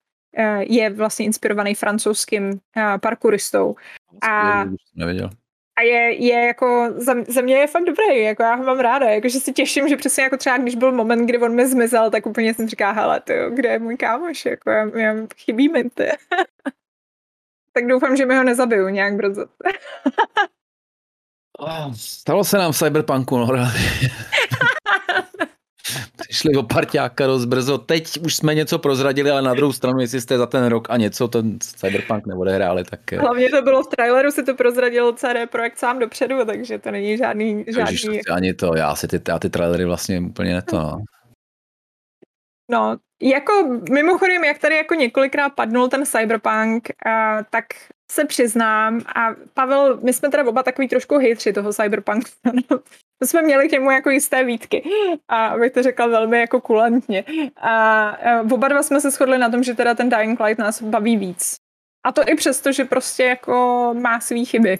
je vlastně inspirovaný francouzským parkouristou. A, nevěděl a je, je jako, za, za mě je fakt dobrý, jako já ho mám ráda, jakože si těším, že přesně jako třeba, když byl moment, kdy on mi zmizel, tak úplně jsem říká, hele, ty, kde je můj kámoš, jako já, já chybí mi ty. tak doufám, že mi ho nezabiju nějak brzo. Stalo se nám v Cyberpunku, no. Přišli o parťáka dost brzo. Teď už jsme něco prozradili, ale na druhou stranu, jestli jste za ten rok a něco ten Cyberpunk neodehráli, tak... Eh, Hlavně to bylo v traileru, si to prozradil CD Projekt sám dopředu, takže to není žádný... žádný... Ježiš, ani to, já si ty, já ty trailery vlastně úplně neto, no. No, jako mimochodem, jak tady jako několikrát padnul ten Cyberpunk, uh, tak se přiznám, a Pavel, my jsme teda oba takový trošku hejtři toho Cyberpunku. To jsme měli k němu jako jisté výtky. A abych to řekla velmi jako kulantně. A oba dva jsme se shodli na tom, že teda ten Dying Light nás baví víc. A to i přesto, že prostě jako má svý chyby.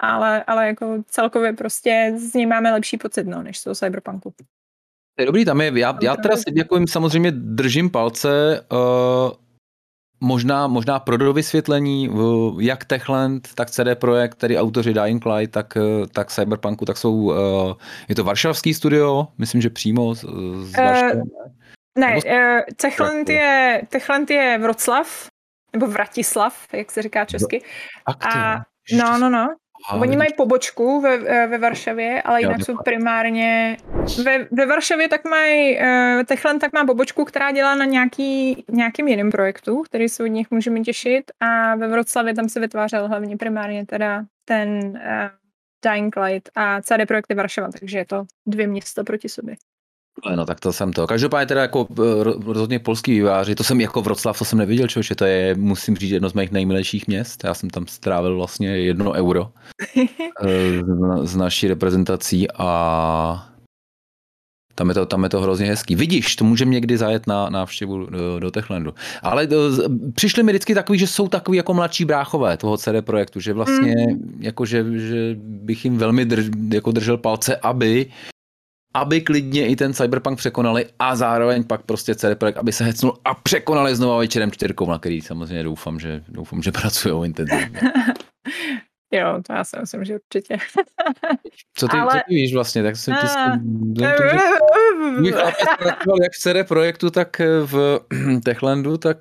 Ale, ale jako celkově prostě z něj máme lepší pocit, no, než z toho Cyberpunku. To je dobrý, tam je, já, já teda si jako jim samozřejmě držím palce, uh, možná, možná pro dovysvětlení, jak Techland, tak CD Projekt, tedy autoři Dying Light, tak, eh, tak Cyberpunku, tak jsou, uh, je to varšavský studio, myslím, že přímo z, z uh, Ne, uh, Techland je, Techland je Vroclav, nebo Vratislav, jak se říká česky. A, no, no, no. Aha, Oni mají pobočku ve, eh, ve Varšavě, ale jinak jsou primárně... Ve, ve Varšavě tak mají, uh, Techland tak má pobočku, která dělá na nějaký, nějakým jiným projektu, který se od nich můžeme těšit a ve Vroclavě tam se vytvářel hlavně primárně teda ten uh, Dying Light a CD Projekty Varšava, takže je to dvě města proti sobě. No tak to jsem to. Každopádně teda jako eh, rozhodně polský výváři, to jsem jako Vroclav, to jsem neviděl, že to je, musím říct, jedno z mých nejmilejších měst. Já jsem tam strávil vlastně jedno euro eh, z naší reprezentací a tam je, to, tam je to hrozně hezký. Vidíš, to můžeme někdy zajet na návštěvu do, do Techlandu. Ale do, přišli mi vždycky takový, že jsou takový jako mladší bráchové toho CD projektu, že vlastně mm. jako, že, že bych jim velmi drž, jako držel palce, aby aby klidně i ten Cyberpunk překonali a zároveň pak prostě CD Projekt, aby se hecnul a překonali znova večerem čtyřkou, na který samozřejmě doufám, že, doufám, že pracují intenzivně. Jo, to já si myslím, že určitě. Co ty, Ale... co ty víš vlastně? Tak jsem ty Můj pracoval jak v CD Projektu, tak v Techlandu, tak...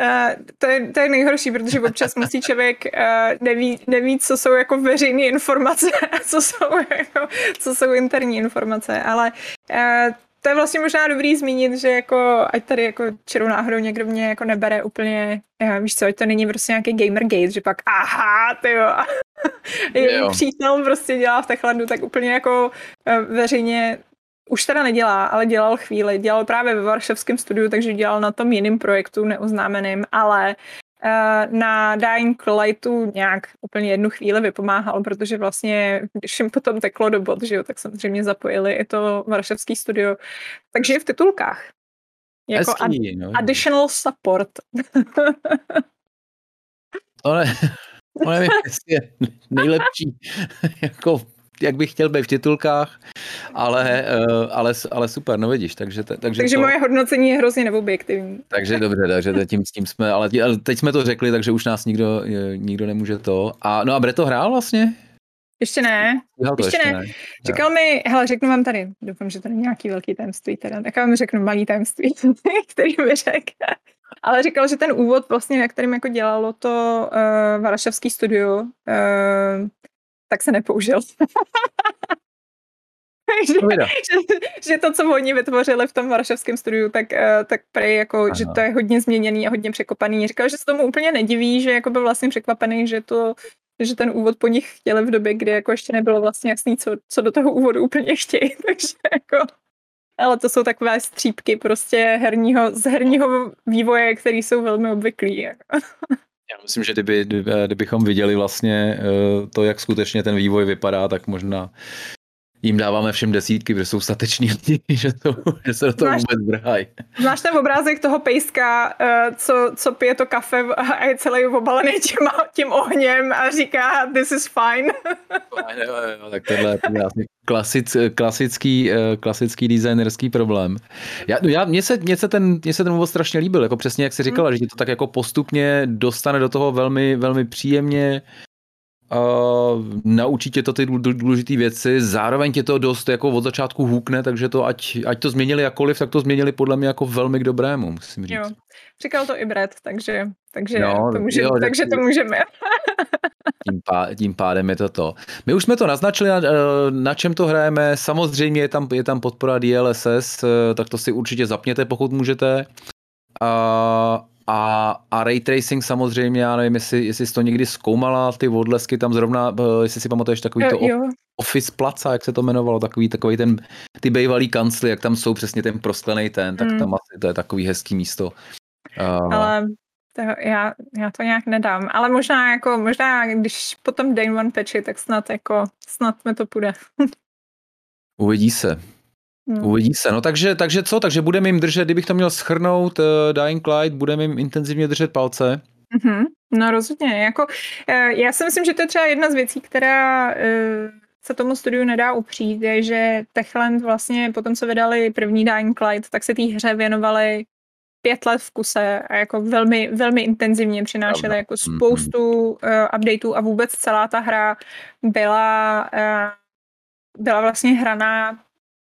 Uh, to, je, to je nejhorší, protože občas musí člověk uh, neví, neví, co jsou jako veřejné informace a co jsou, jako, co jsou interní informace, ale uh, to je vlastně možná dobrý zmínit, že jako, ať tady jako čerou náhodou někdo mě jako nebere úplně, já, víš co, ať to není prostě nějaký gamergate, že pak aha, ty jo. jo. přítel prostě dělá v Techlandu, tak úplně jako eh, veřejně už teda nedělá, ale dělal chvíli. Dělal právě ve Varšavském studiu, takže dělal na tom jiným projektu neoznámeným, ale na Dying Lightu nějak úplně jednu chvíli vypomáhal, protože vlastně, když jim potom teklo do bod, že jo, tak samozřejmě zapojili i to varšavský studio. Takže je v titulkách. Jako Hezký, ad- no. additional support. to ne, to nevím, jestli je nejlepší jako jak bych chtěl být v titulkách, ale, uh, ale, ale super, no vidíš, takže... Takže, takže to, moje hodnocení je hrozně neobjektivní. Takže dobře, takže tím, s tím jsme, ale, teď jsme to řekli, takže už nás nikdo, nikdo nemůže to. A, no a Breto hrál vlastně? Ještě ne. to ještě, ještě ne. ne. Říkal mi, hele, řeknu vám tady, doufám, že to není nějaký velký tajemství, teda, tak vám řeknu malý tajemství, který mi řekl. Ale říkal, že ten úvod vlastně, na kterým jako dělalo to uh, Varšavský studio, uh, tak se nepoužil. že, že, že, to, co oni vytvořili v tom varšavském studiu, tak, uh, tak prej jako, že to je hodně změněný a hodně překopaný. Říkal, že se tomu úplně nediví, že jako byl vlastně překvapený, že to že ten úvod po nich chtěli v době, kdy jako ještě nebylo vlastně jasný, co, co do toho úvodu úplně chtějí, takže jako ale to jsou takové střípky prostě herního, z herního vývoje, které jsou velmi obvyklý. Jako. Já myslím, že kdyby, kdyby, kdybychom viděli vlastně eh, to, jak skutečně ten vývoj vypadá, tak možná jim dáváme všem desítky, protože jsou stateční lidi, že, to, že se do toho znáš, vůbec vrhají. Znáš ten obrázek toho pejska, eh, co, co pije to kafe a je celý obalený tím, tím ohněm a říká this is fine. jo, jo, tak tohle je klasic, klasický, eh, klasický designerský problém. Já, já, mně, se, mně, se ten, mně se ten úvod strašně líbil, jako přesně jak jsi říkala, hmm. že to tak jako postupně dostane do toho velmi, velmi příjemně, Uh, naučí tě to ty důležité věci, zároveň tě to dost jako od začátku hůkne, takže to ať, ať to změnili jakoliv, tak to změnili podle mě jako velmi k dobrému, musím říct. Jo, říkal to i Brad, takže, takže, jo, to, může, jo, takže to můžeme. tím, pá, tím pádem je to to. My už jsme to naznačili, na, na čem to hrajeme, samozřejmě je tam, je tam podpora DLSS, tak to si určitě zapněte, pokud můžete. Uh, a, a ray tracing samozřejmě, já nevím, jestli, jestli jsi to někdy zkoumala, ty odlesky tam zrovna, eh, jestli si pamatuješ takový to jo. Office Placa, jak se to jmenovalo, takový, takový ten, ty bývalý kancly, jak tam jsou přesně ten prosklený ten, tak hmm. tam asi to je takový hezký místo. Uh, Ale to, já, já to nějak nedám, ale možná jako, možná když potom day one patchy, tak snad jako, snad mi to půjde. Uvidí se. Hmm. Uvidí se. No takže, takže co? Takže budeme jim držet, kdybych to měl schrnout, uh, Dying Light, budeme jim intenzivně držet palce. Mm-hmm. No rozhodně. Jako, uh, já si myslím, že to je třeba jedna z věcí, která uh, se tomu studiu nedá upřít, je, že Techland vlastně potom, co vydali první Dying Light, tak se té hře věnovali pět let v kuse a jako velmi, velmi intenzivně přinášeli jako mhm. spoustu uh, updateů a vůbec celá ta hra byla, uh, byla vlastně hraná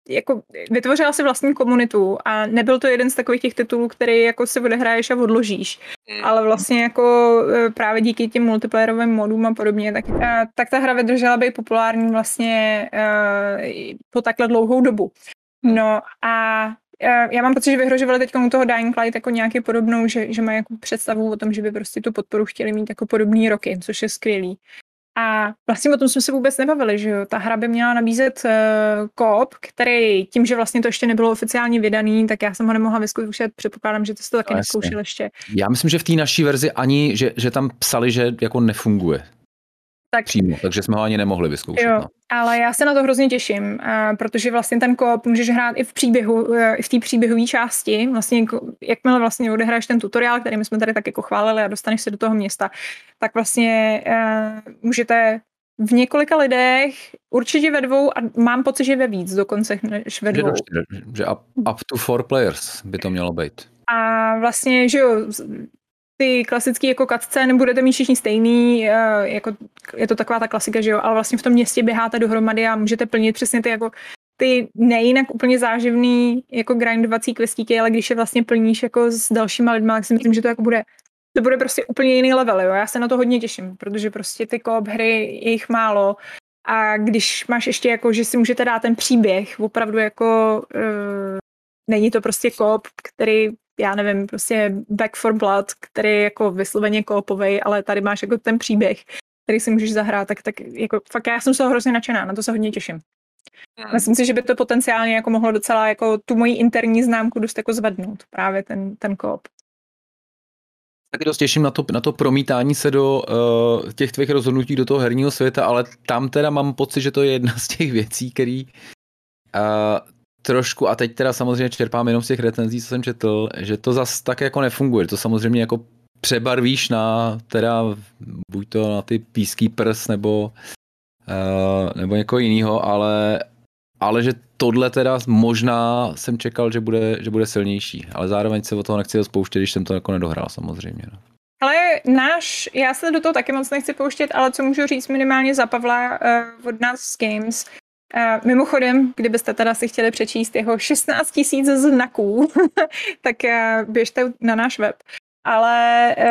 jako vytvořila si vlastní komunitu a nebyl to jeden z takových těch titulů, který jako si odehraješ a odložíš. Mm. Ale vlastně jako e, právě díky těm multiplayerovým modům a podobně, tak, a, tak ta hra vydržela být populární vlastně uh, po takhle dlouhou dobu. No a já mám pocit, že vyhrožovali teď u toho Dying Light jako nějaký podobnou, že, že mají jako představu o tom, že by prostě tu podporu chtěli mít jako podobný roky, což je skvělý. A vlastně o tom jsme se vůbec nebavili, že jo. Ta hra by měla nabízet uh, koop, který tím, že vlastně to ještě nebylo oficiálně vydaný, tak já jsem ho nemohla vyzkoušet. Předpokládám, že ty jsi to taky no, neskoušel ještě. Já myslím, že v té naší verzi ani, že, že tam psali, že jako nefunguje tak, přímo, takže jsme ho ani nemohli vyzkoušet. Jo, no. ale já se na to hrozně těším, uh, protože vlastně ten kop můžeš hrát i v příběhu, uh, i v té příběhové části, vlastně jako, jakmile vlastně odehraješ ten tutoriál, který my jsme tady tak jako chválili a dostaneš se do toho města, tak vlastně uh, můžete v několika lidech, určitě ve dvou a mám pocit, že ve víc dokonce než ve dvou. Že, že up, up to four players by to mělo být. A vlastně, že jo, ty klasické jako cutscény budete mít všichni stejný, eh, jako je to taková ta klasika, že jo, ale vlastně v tom městě běháte dohromady a můžete plnit přesně ty jako ty nejinak úplně záživný jako grindovací questíky, ale když je vlastně plníš jako s dalšíma lidma, tak si myslím, že to jako bude to bude prostě úplně jiný level, jo. Já se na to hodně těším, protože prostě ty koop hry je jich málo a když máš ještě jako, že si můžete dát ten příběh, opravdu jako uh, není to prostě koop, který já nevím, prostě Back for Blood, který je jako vysloveně koopovej, ale tady máš jako ten příběh, který si můžeš zahrát, tak, tak jako fakt já jsem se hrozně nadšená, na to se hodně těším. Hmm. Myslím si, že by to potenciálně jako mohlo docela jako tu moji interní známku dost jako zvednout, právě ten, ten koop. Taky dost těším na to, na to promítání se do uh, těch tvých rozhodnutí do toho herního světa, ale tam teda mám pocit, že to je jedna z těch věcí, který uh, trošku, a teď teda samozřejmě čerpám jenom z těch recenzí, co jsem četl, že to zas tak jako nefunguje. To samozřejmě jako přebarvíš na teda buď to na ty píský prs nebo uh, nebo někoho jiného, ale, ale že tohle teda možná jsem čekal, že bude, že bude silnější, ale zároveň se o toho nechci spouštět, když jsem to jako nedohrál samozřejmě. No. Ale náš, já se do toho taky moc nechci pouštět, ale co můžu říct minimálně za Pavla uh, od nás Games, Uh, mimochodem, kdybyste teda si chtěli přečíst jeho 16 tisíc znaků, tak uh, běžte na náš web. Ale uh,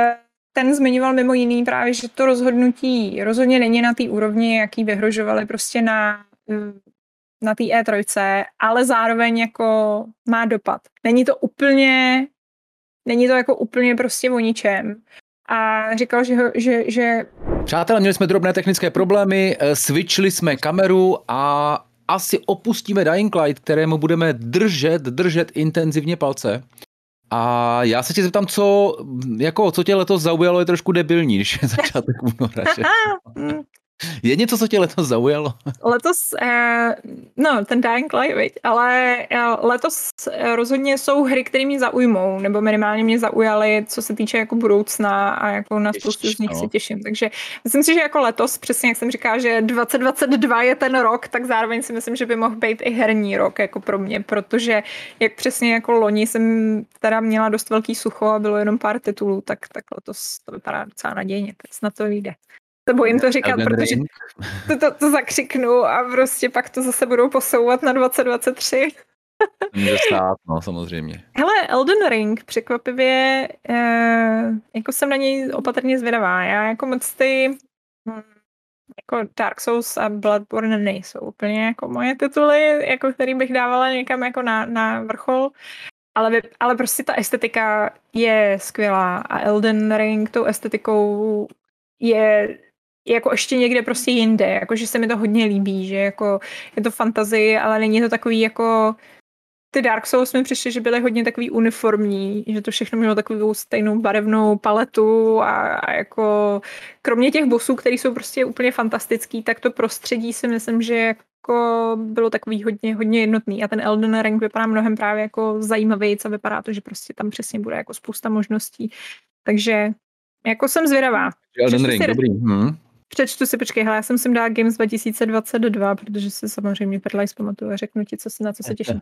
ten zmiňoval mimo jiný právě, že to rozhodnutí rozhodně není na té úrovni, jaký vyhrožovali prostě na, na té E3, ale zároveň jako má dopad. Není to úplně, není to jako úplně prostě o ničem a říkal, že, že, že... Přátelé, měli jsme drobné technické problémy, eh, switchli jsme kameru a asi opustíme Dying Light, kterému budeme držet, držet intenzivně palce. A já se tě zeptám, co, jako, co tě letos zaujalo, je trošku debilní, když je začátek února. Je něco, co tě letos zaujalo? Letos, eh, no, ten Dying Light, viď? ale eh, letos eh, rozhodně jsou hry, které mě zaujmou, nebo minimálně mě zaujaly, co se týče jako budoucna a jako na spoustu z nich no. se těším. Takže myslím si, že jako letos, přesně jak jsem říkala, že 2022 je ten rok, tak zároveň si myslím, že by mohl být i herní rok jako pro mě, protože jak přesně jako loni jsem teda měla dost velký sucho a bylo jenom pár titulů, tak, tak letos to vypadá docela nadějně, tak snad to vyjde se bojím to říkat, Elden protože to, to, to zakřiknu a prostě pak to zase budou posouvat na 2023. Může stát, no samozřejmě. Hele, Elden Ring, překvapivě, eh, jako jsem na něj opatrně zvědavá. Já jako moc ty hm, jako Dark Souls a Bloodborne nejsou úplně jako moje tituly, jako který bych dávala někam jako na, na vrchol. Ale, ale prostě ta estetika je skvělá a Elden Ring tou estetikou je jako ještě někde prostě jinde, jakože se mi to hodně líbí, že jako je to fantazy, ale není to takový jako ty Dark Souls mi přišly, že byly hodně takový uniformní, že to všechno mělo takovou stejnou barevnou paletu a, a jako kromě těch bossů, který jsou prostě úplně fantastický, tak to prostředí si myslím, že jako bylo takový hodně, hodně jednotný a ten Elden Ring vypadá mnohem právě jako zajímavý, co vypadá to, že prostě tam přesně bude jako spousta možností. Takže jako jsem zvědavá. Elden Ring, si, dobrý. Hmm. Přečtu si, počkej, hele, já jsem sem dala Games 2022, protože si samozřejmě Perlaj zpamatuju a řeknu ti, co, na co se těším.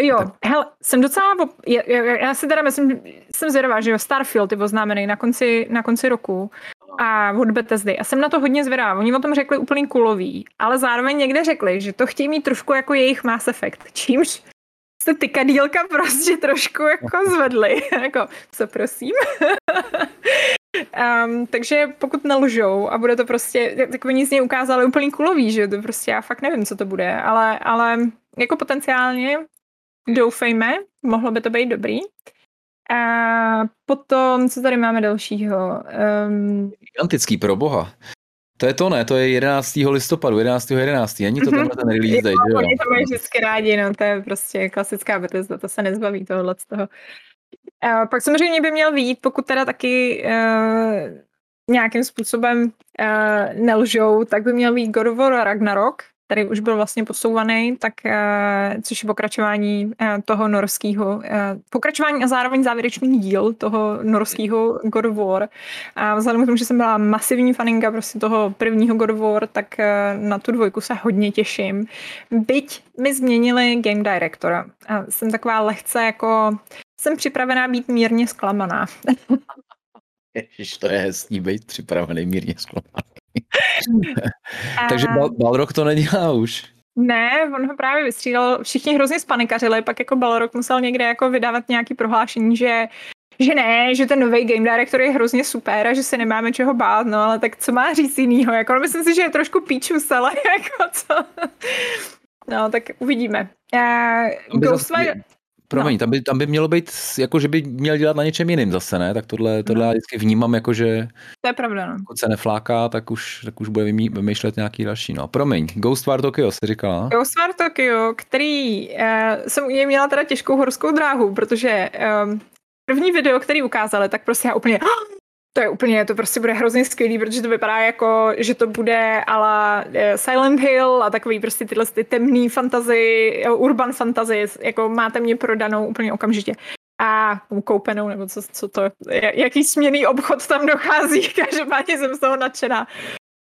Jo, hele, jsem docela, já, já, já si teda myslím, jsem zvědavá, že jo, Starfield je oznámený na konci, na konci roku a od Bethesdy. A jsem na to hodně zvědavá. Oni o tom řekli úplný kulový, ale zároveň někde řekli, že to chtějí mít trošku jako jejich Mass Effect, čímž se ty kadílka prostě trošku jako zvedly. jako, co prosím? Um, takže pokud nelžou a bude to prostě, tak oni z něj ukázali úplný kulový, že to prostě já fakt nevím, co to bude, ale, ale jako potenciálně doufejme, mohlo by to být dobrý. A potom, co tady máme dalšího? Um... Gigantický, pro boha. To je to, ne? To je 11. listopadu, 11. 11. Není to mm-hmm. ten release date, jo? Oni to mají vždycky rádi, no, to je prostě klasická Bethesda, to se nezbaví tohohle z toho. Uh, pak samozřejmě by měl výjít, pokud teda taky uh, nějakým způsobem uh, nelžou, tak by měl být God of War Ragnarok, který už byl vlastně posouvaný, tak, uh, což je pokračování uh, toho norského, uh, pokračování a zároveň závěrečný díl toho norského God of War. A vzhledem k tomu, že jsem byla masivní faninka prostě toho prvního God of War, tak uh, na tu dvojku se hodně těším. Byť mi změnili game directora. A jsem taková lehce jako jsem připravená být mírně zklamaná. Ježiš, to je hezký být připravený mírně zklamaný. Takže Bal- Balrog to nedělá už. Ne, on ho právě vystřídal, všichni hrozně spanikařili, pak jako Balrog musel někde jako vydávat nějaký prohlášení, že že ne, že ten nový game director je hrozně super a že se nemáme čeho bát, no ale tak co má říct jinýho, jako no, myslím si, že je trošku píčus, ale jako co. No, tak uvidíme. Uh, Ghostwire... Promiň, no. tam, by, tam by mělo být, jako že by měl dělat na něčem jiným zase, ne? Tak tohle, tohle no. já vždycky vnímám jako, že to je pravda, no. pokud se nefláká, tak už, tak už bude vymýšlet nějaký další. No, promiň, War Tokyo si říkala. War Tokyo, který uh, jsem u něj měla teda těžkou horskou dráhu, protože um, první video, který ukázali, tak prostě já úplně to je úplně, to prostě bude hrozně skvělý, protože to vypadá jako, že to bude ala eh, Silent Hill a takový prostě tyhle ty temný fantasy, urban fantasy, jako máte mě prodanou úplně okamžitě. A koupenou, nebo co, co to, jaký směný obchod tam dochází, každopádně jsem z toho nadšená.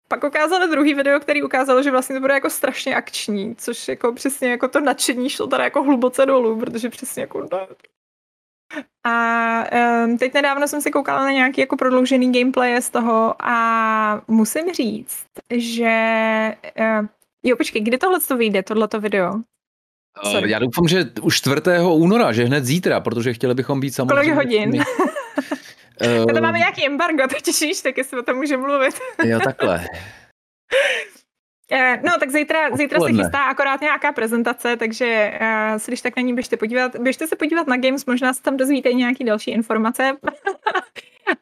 Pak ukázali druhý video, který ukázalo, že vlastně to bude jako strašně akční, což jako přesně jako to nadšení šlo tady jako hluboce dolů, protože přesně jako no, a um, teď nedávno jsem si koukala na nějaký jako prodloužený gameplay z toho a musím říct, že uh, jo, počkej, kdy tohle to vyjde, tohleto video? Uh, Já doufám, že už 4. února, že hned zítra, protože chtěli bychom být samozřejmě... Kolik hodin? uh, to máme nějaký embargo, totiž víš, tak jestli o tom můžeme mluvit. jo, takhle. Eh, no, tak zítra, zítra se chystá akorát nějaká prezentace, takže uh, když tak na ní běžte podívat. Běžte se podívat na Games, možná se tam dozvíte nějaký další informace.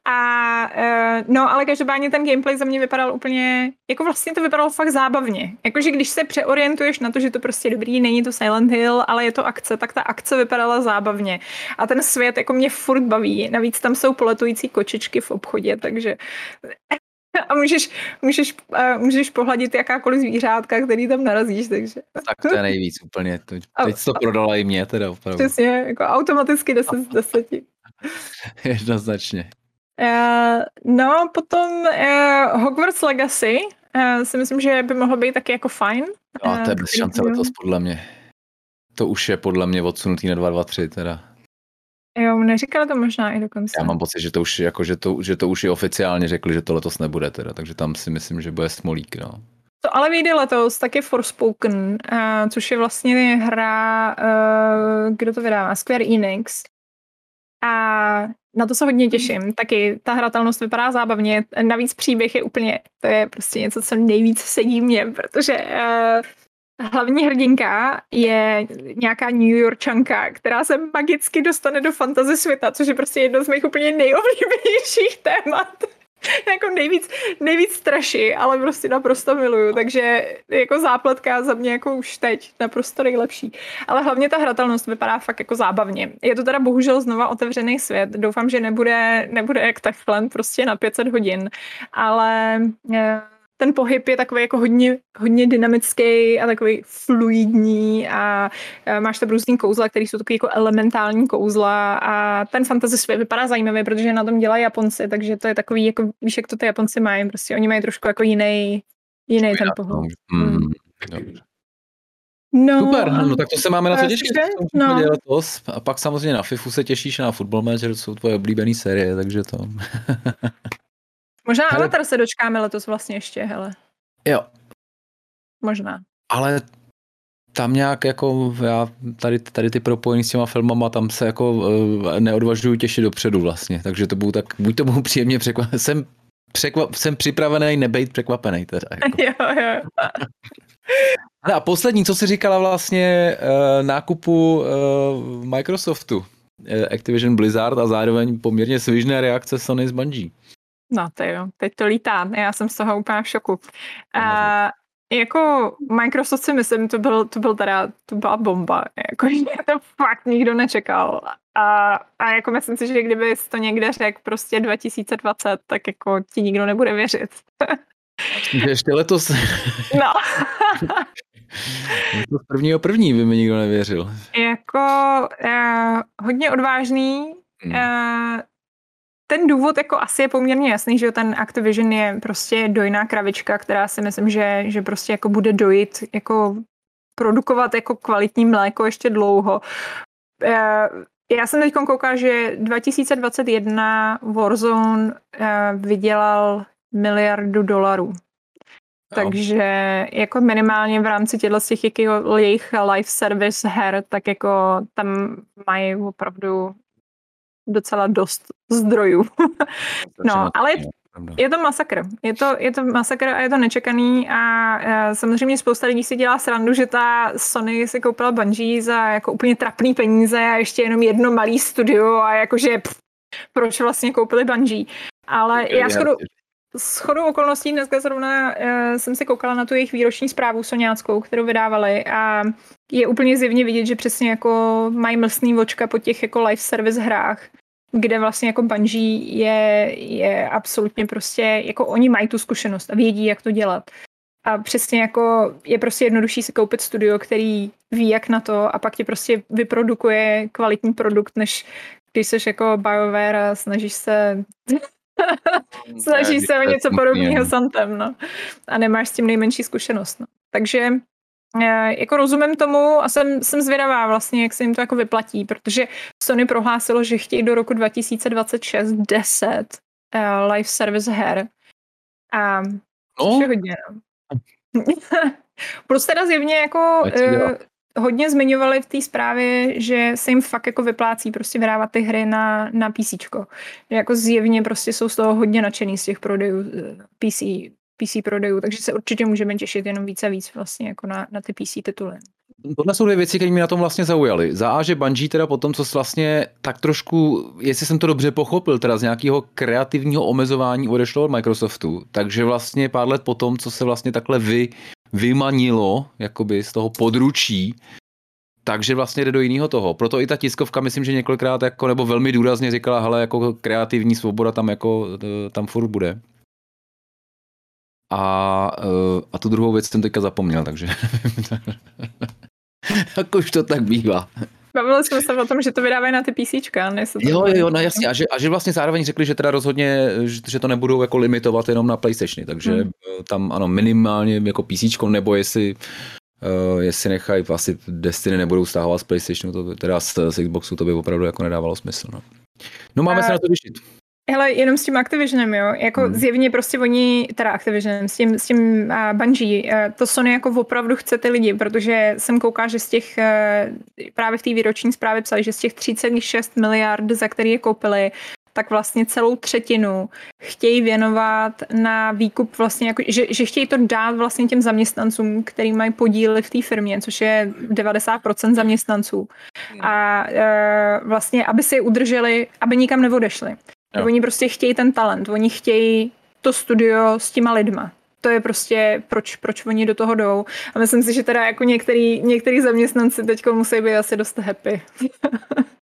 A uh, no, ale každopádně ten gameplay za mě vypadal úplně, jako vlastně to vypadalo fakt zábavně. Jakože když se přeorientuješ na to, že to prostě dobrý, není to Silent Hill, ale je to akce, tak ta akce vypadala zábavně. A ten svět jako mě furt baví. Navíc tam jsou poletující kočičky v obchodě, takže a můžeš, můžeš, můžeš pohladit jakákoliv zvířátka, který tam narazíš, takže. Tak to je nejvíc úplně. Teď to prodala i mě teda opravdu. Přesně, jako automaticky 10 z 10. Jednoznačně. Uh, no, potom uh, Hogwarts Legacy uh, si myslím, že by mohlo být taky jako fajn. No, to je bez šance letos podle mě. To už je podle mě odsunutý na 2-2-3 teda. Jo, neříkali to možná i dokonce. Já mám pocit, že to už, jako, že to, že to už je oficiálně řekli, že to letos nebude teda, takže tam si myslím, že bude smolík, no. To ale vyjde letos, tak je Forspoken, uh, což je vlastně hra, uh, kdo to vydává, Square Enix. A na to se hodně těším. Taky ta hratelnost vypadá zábavně. Navíc příběh je úplně, to je prostě něco, co nejvíc sedí mě, protože uh, hlavní hrdinka je nějaká New Yorkčanka, která se magicky dostane do fantasy světa, což je prostě jedno z mých úplně nejoblíbenějších témat. jako nejvíc, nejvíc straší, ale prostě naprosto miluju, takže jako zápletka za mě jako už teď naprosto nejlepší. Ale hlavně ta hratelnost vypadá fakt jako zábavně. Je to teda bohužel znova otevřený svět, doufám, že nebude, nebude jak Techland prostě na 500 hodin, ale eh, ten pohyb je takový jako hodně, hodně dynamický a takový fluidní a máš tam různý kouzla, které jsou takový jako elementální kouzla a ten fantasy svět vypadá zajímavě, protože na tom dělají Japonci, takže to je takový, jako víš, jak to ty Japonci mají, prostě oni mají trošku jako jiný, jiný ten pohled. Mm. No, Super, no tak to se máme na co těšit. No. Letos. A pak samozřejmě na FIFU se těšíš na Football Manager, to jsou tvoje oblíbené série, takže to... Možná hele, Avatar se dočkáme letos vlastně ještě, hele. Jo. Možná. Ale tam nějak jako já tady, tady ty propojení s těma filmama, tam se jako uh, neodvažuju těšit dopředu vlastně, takže to budu tak, buď to budu příjemně překvapený, jsem, překvap, jsem připravený nebejt překvapený teda. Jako. jo, jo. a poslední, co jsi říkala vlastně uh, nákupu uh, Microsoftu, Activision Blizzard a zároveň poměrně svižné reakce Sony z Bungie. No to jo, teď to lítá, já jsem z toho úplně v šoku. A, jako Microsoft si myslím, to, byl, to byl teda, to byla bomba, jako to fakt nikdo nečekal. A, a jako myslím si, že kdyby to někde řekl prostě 2020, tak jako ti nikdo nebude věřit. Ještě letos. No. to prvního první by mi nikdo nevěřil. Jako uh, hodně odvážný, hmm. uh, ten důvod jako asi je poměrně jasný, že ten Activision je prostě dojná kravička, která si myslím, že, že prostě jako bude dojít, jako produkovat jako kvalitní mléko ještě dlouho. Eh, já jsem teď koukala, že 2021 Warzone eh, vydělal miliardu dolarů. Takže jako minimálně v rámci těchto těch jejich live service her, tak jako tam mají opravdu docela dost zdrojů. no, ale je, to masakr. Je to, je to masakr a je to nečekaný a samozřejmě spousta lidí si dělá srandu, že ta Sony si koupila Bungie za jako úplně trapný peníze a ještě jenom jedno malý studio a jakože pff, proč vlastně koupili Bungie. Ale já skoro, s chodou okolností dneska zrovna uh, jsem se koukala na tu jejich výroční zprávu soňáckou, kterou vydávali a je úplně zjevně vidět, že přesně jako mají mlsný vočka po těch jako live service hrách, kde vlastně jako Bungie je, je absolutně prostě, jako oni mají tu zkušenost a vědí, jak to dělat. A přesně jako je prostě jednodušší si koupit studio, který ví, jak na to a pak ti prostě vyprodukuje kvalitní produkt, než když jsi jako BioWare a snažíš se snažíš se o něco podobného santem, no. A nemáš s tím nejmenší zkušenost, no. Takže Eh, jako rozumím tomu a jsem, jsem zvědavá vlastně, jak se jim to jako vyplatí, protože Sony prohlásilo, že chtějí do roku 2026 10 uh, live service her. A no. hodně, no. Plus teda zjevně jako uh, hodně zmiňovali v té zprávě, že se jim fakt jako vyplácí prostě vydávat ty hry na, na PC. Jako zjevně prostě jsou z toho hodně nadšený z těch prodejů eh, PC, PC prodejů, takže se určitě můžeme těšit jenom víc a víc vlastně jako na, na ty PC tituly. tohle jsou dvě věci, které mě na tom vlastně zaujaly. Za A, že Bungie teda potom, co vlastně tak trošku, jestli jsem to dobře pochopil, teda z nějakého kreativního omezování odešlo od Microsoftu, takže vlastně pár let potom, co se vlastně takhle vy, vymanilo jakoby z toho područí, takže vlastně jde do jiného toho. Proto i ta tiskovka, myslím, že několikrát jako, nebo velmi důrazně říkala, hele, jako kreativní svoboda tam jako, e, tam furt bude. A, e, a tu druhou věc jsem teďka zapomněl, takže jak už to tak bývá. Bavili jsme se o tom, že to vydávají na ty PC, ne? Jo, jo, jo, no jasně. A že, a že vlastně zároveň řekli, že teda rozhodně, že, to nebudou jako limitovat jenom na PlayStation, takže hmm. tam ano, minimálně jako PC, nebo jestli Uh, jestli nechají, asi Destiny nebudou stáhovat z PlayStationu, to, teda z, z Xboxu, to by opravdu jako nedávalo smysl. No, no máme a... se na to těšit. Hele, jenom s tím Activisionem, jo, jako hmm. zjevně prostě oni, teda Activisionem, s tím, s tím uh, Bungie, uh, to Sony jako opravdu chce ty lidi, protože jsem kouká, že z těch, uh, právě v té výroční zprávě psali, že z těch 3,6 miliard, za který je koupili, tak vlastně celou třetinu chtějí věnovat na výkup vlastně, jako, že, že chtějí to dát vlastně těm zaměstnancům, který mají podíly v té firmě, což je 90% zaměstnanců. A e, vlastně, aby si je udrželi, aby nikam neodešli. Jo. Oni prostě chtějí ten talent, oni chtějí to studio s těma lidma. To je prostě, proč, proč oni do toho jdou. A myslím si, že teda jako některý, některý zaměstnanci teď musí být asi dost happy.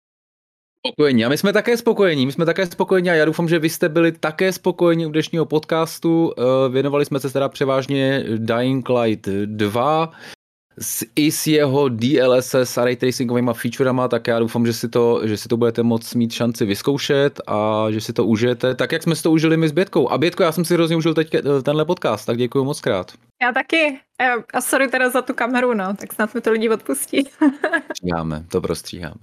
Spokojení. A my jsme také spokojení. My jsme také spokojení a já doufám, že vy jste byli také spokojení u dnešního podcastu. Eh, věnovali jsme se teda převážně Dying Light 2 s, i s jeho DLSS a ray tracingovými featurema, tak já doufám, že si, to, že si to budete moc mít šanci vyzkoušet a že si to užijete, tak jak jsme si to užili my s Bětkou. A Bětko, já jsem si hrozně užil teď eh, tenhle podcast, tak děkuji moc krát. Já taky. A sorry teda za tu kameru, no, tak snad mi to lidi odpustí. Stříháme, to prostříháme.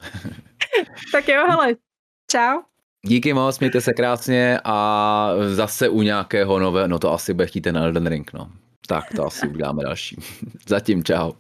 tak jo, hele, čau. Díky moc, mějte se krásně a zase u nějakého nového, no to asi bude chtít ten Elden Ring, no. Tak to asi uděláme další. Zatím čau.